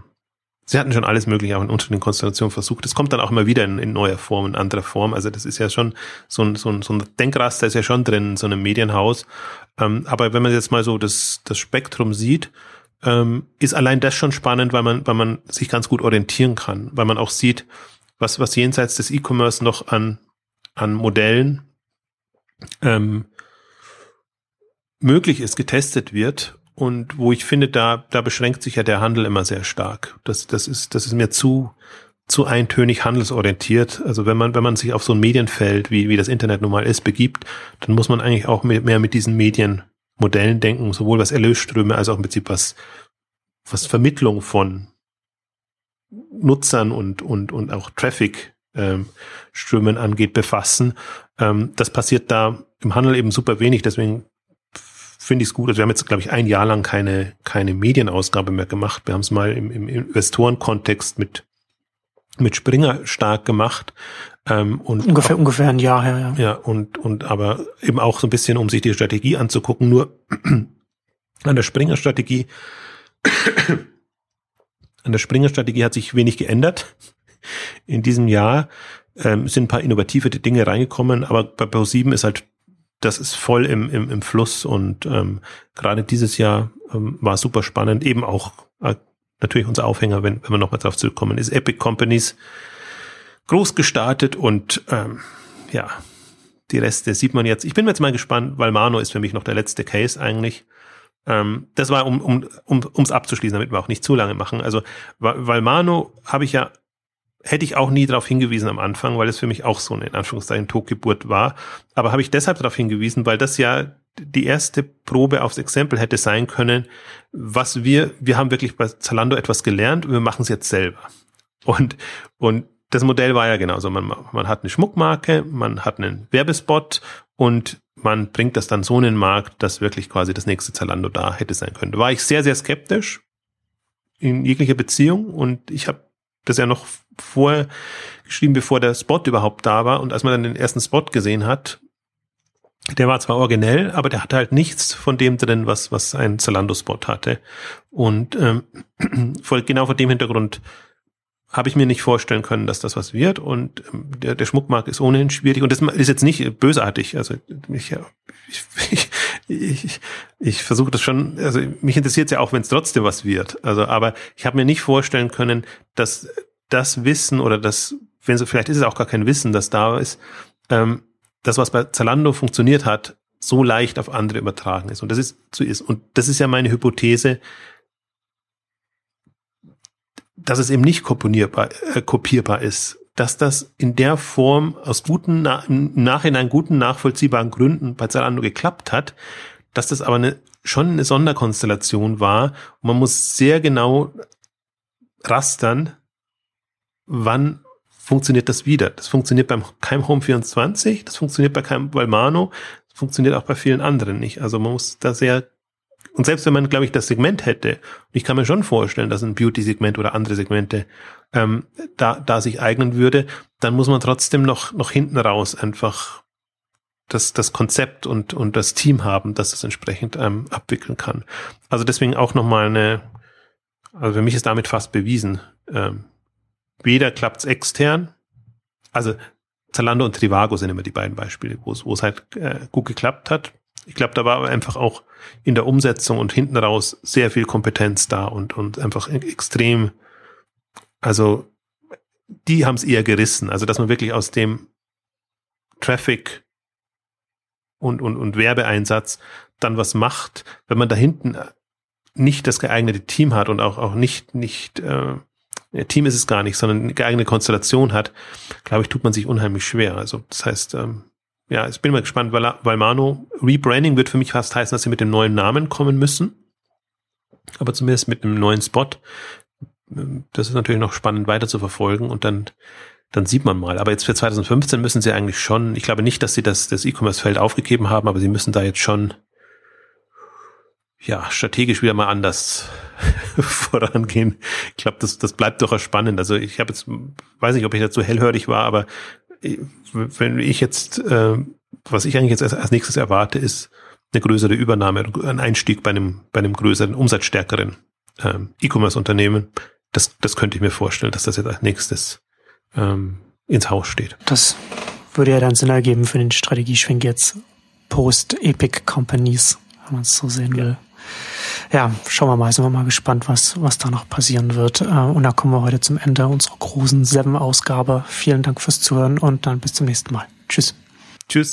sie hatten schon alles Mögliche auch in unterschiedlichen Konstellationen versucht. Das kommt dann auch immer wieder in, in neuer Form, in anderer Form. Also das ist ja schon so ein, so ein, so ein Denkraster ist ja schon drin in so einem Medienhaus. Ähm, aber wenn man jetzt mal so das, das Spektrum sieht, ähm, ist allein das schon spannend, weil man, weil man sich ganz gut orientieren kann, weil man auch sieht, was, was jenseits des E-Commerce noch an, an Modellen ähm, möglich ist, getestet wird und wo ich finde, da, da beschränkt sich ja der Handel immer sehr stark. Das, das ist, das ist mir zu, zu eintönig handelsorientiert. Also wenn man, wenn man sich auf so ein Medienfeld, wie, wie das Internet nun mal ist, begibt, dann muss man eigentlich auch mehr, mehr mit diesen Medien Modellen denken, sowohl was Erlösströme als auch im Prinzip was, was Vermittlung von Nutzern und, und, und auch Traffic ähm, Strömen angeht, befassen. Ähm, das passiert da im Handel eben super wenig, deswegen finde ich es gut. Also wir haben jetzt, glaube ich, ein Jahr lang keine, keine Medienausgabe mehr gemacht. Wir haben es mal im, im Investorenkontext mit, mit Springer stark gemacht. Ähm, und ungefähr, auch, ungefähr ein Jahr her, ja. Ja, und, und aber eben auch so ein bisschen, um sich die Strategie anzugucken, nur [clears throat] an der Springer-Strategie [clears throat] An der Springer-Strategie hat sich wenig geändert. [laughs] In diesem Jahr ähm, sind ein paar innovative Dinge reingekommen, aber bei Pro7 ist halt, das ist voll im, im, im Fluss und ähm, gerade dieses Jahr ähm, war super spannend. Eben auch äh, natürlich unser Aufhänger, wenn, wenn wir nochmal drauf zurückkommen, ist Epic Companies groß gestartet und ähm, ja, die Reste sieht man jetzt. Ich bin jetzt mal gespannt, weil Mano ist für mich noch der letzte Case eigentlich. Ähm, das war, um um um ums abzuschließen, damit wir auch nicht zu lange machen. Also, weil Mano habe ich ja, hätte ich auch nie darauf hingewiesen am Anfang, weil es für mich auch so eine, in Anführungszeichen, Totgeburt war. Aber habe ich deshalb darauf hingewiesen, weil das ja die erste Probe aufs Exempel hätte sein können, was wir, wir haben wirklich bei Zalando etwas gelernt und wir machen es jetzt selber. Und, und das Modell war ja genauso. Man, man hat eine Schmuckmarke, man hat einen Werbespot und man bringt das dann so in den Markt, dass wirklich quasi das nächste Zalando da hätte sein können. Da war ich sehr, sehr skeptisch in jeglicher Beziehung und ich habe das ja noch vorher geschrieben, bevor der Spot überhaupt da war. Und als man dann den ersten Spot gesehen hat, der war zwar originell, aber der hatte halt nichts von dem drin, was, was ein Zalando-Spot hatte. Und ähm, [clears throat] genau vor dem Hintergrund habe ich mir nicht vorstellen können, dass das was wird. Und ähm, der, der Schmuckmarkt ist ohnehin schwierig. Und das ist jetzt nicht bösartig. Also ich, [laughs] ich, ich, ich versuche das schon, also mich interessiert es ja auch, wenn es trotzdem was wird. Also, aber ich habe mir nicht vorstellen können, dass das Wissen oder das, wenn so, vielleicht ist es auch gar kein Wissen, das da ist, ähm, das, was bei Zalando funktioniert hat, so leicht auf andere übertragen ist. Und das ist so ist. Und das ist ja meine Hypothese, dass es eben nicht kopierbar, äh, kopierbar ist, dass das in der Form aus guten, im Nachhinein guten, nachvollziehbaren Gründen bei Zalando geklappt hat, dass das aber eine, schon eine Sonderkonstellation war. Und man muss sehr genau rastern, wann funktioniert das wieder. Das funktioniert beim Keim Home 24, das funktioniert bei Keim Balmano, das funktioniert auch bei vielen anderen nicht. Also man muss da sehr und selbst wenn man, glaube ich, das Segment hätte, ich kann mir schon vorstellen, dass ein Beauty-Segment oder andere Segmente ähm, da, da sich eignen würde, dann muss man trotzdem noch, noch hinten raus einfach das, das Konzept und, und das Team haben, das es entsprechend ähm, abwickeln kann. Also deswegen auch nochmal eine, also für mich ist damit fast bewiesen, ähm, weder klappt's extern, also Zalando und Trivago sind immer die beiden Beispiele, wo es, wo es halt äh, gut geklappt hat. Ich glaube, da war einfach auch in der Umsetzung und hinten raus sehr viel Kompetenz da und, und einfach extrem, also die haben es eher gerissen. Also dass man wirklich aus dem Traffic und, und, und Werbeeinsatz dann was macht, wenn man da hinten nicht das geeignete Team hat und auch, auch nicht, nicht, äh, Team ist es gar nicht, sondern eine geeignete Konstellation hat, glaube ich, tut man sich unheimlich schwer. Also das heißt, ähm, ja, ich bin mal gespannt, weil, weil Mano Rebranding wird für mich fast heißen, dass sie mit dem neuen Namen kommen müssen. Aber zumindest mit einem neuen Spot. Das ist natürlich noch spannend weiter zu verfolgen und dann, dann sieht man mal. Aber jetzt für 2015 müssen sie eigentlich schon, ich glaube nicht, dass sie das, das E-Commerce-Feld aufgegeben haben, aber sie müssen da jetzt schon, ja, strategisch wieder mal anders [laughs] vorangehen. Ich glaube, das, das bleibt doch spannend. Also ich habe jetzt, weiß nicht, ob ich dazu hellhörig war, aber wenn ich jetzt, äh, was ich eigentlich jetzt als, als nächstes erwarte, ist eine größere Übernahme, ein Einstieg bei einem, bei einem größeren, umsatzstärkeren äh, E-Commerce-Unternehmen. Das, das könnte ich mir vorstellen, dass das jetzt als nächstes ähm, ins Haus steht. Das würde ja dann Sinn ergeben für den Strategieschwenk jetzt Post-Epic Companies, wenn man es so sehen will ja, schauen wir mal, sind wir mal gespannt, was, was da noch passieren wird. Äh, und da kommen wir heute zum Ende unserer großen Seven-Ausgabe. Vielen Dank fürs Zuhören und dann bis zum nächsten Mal. Tschüss. Tschüss.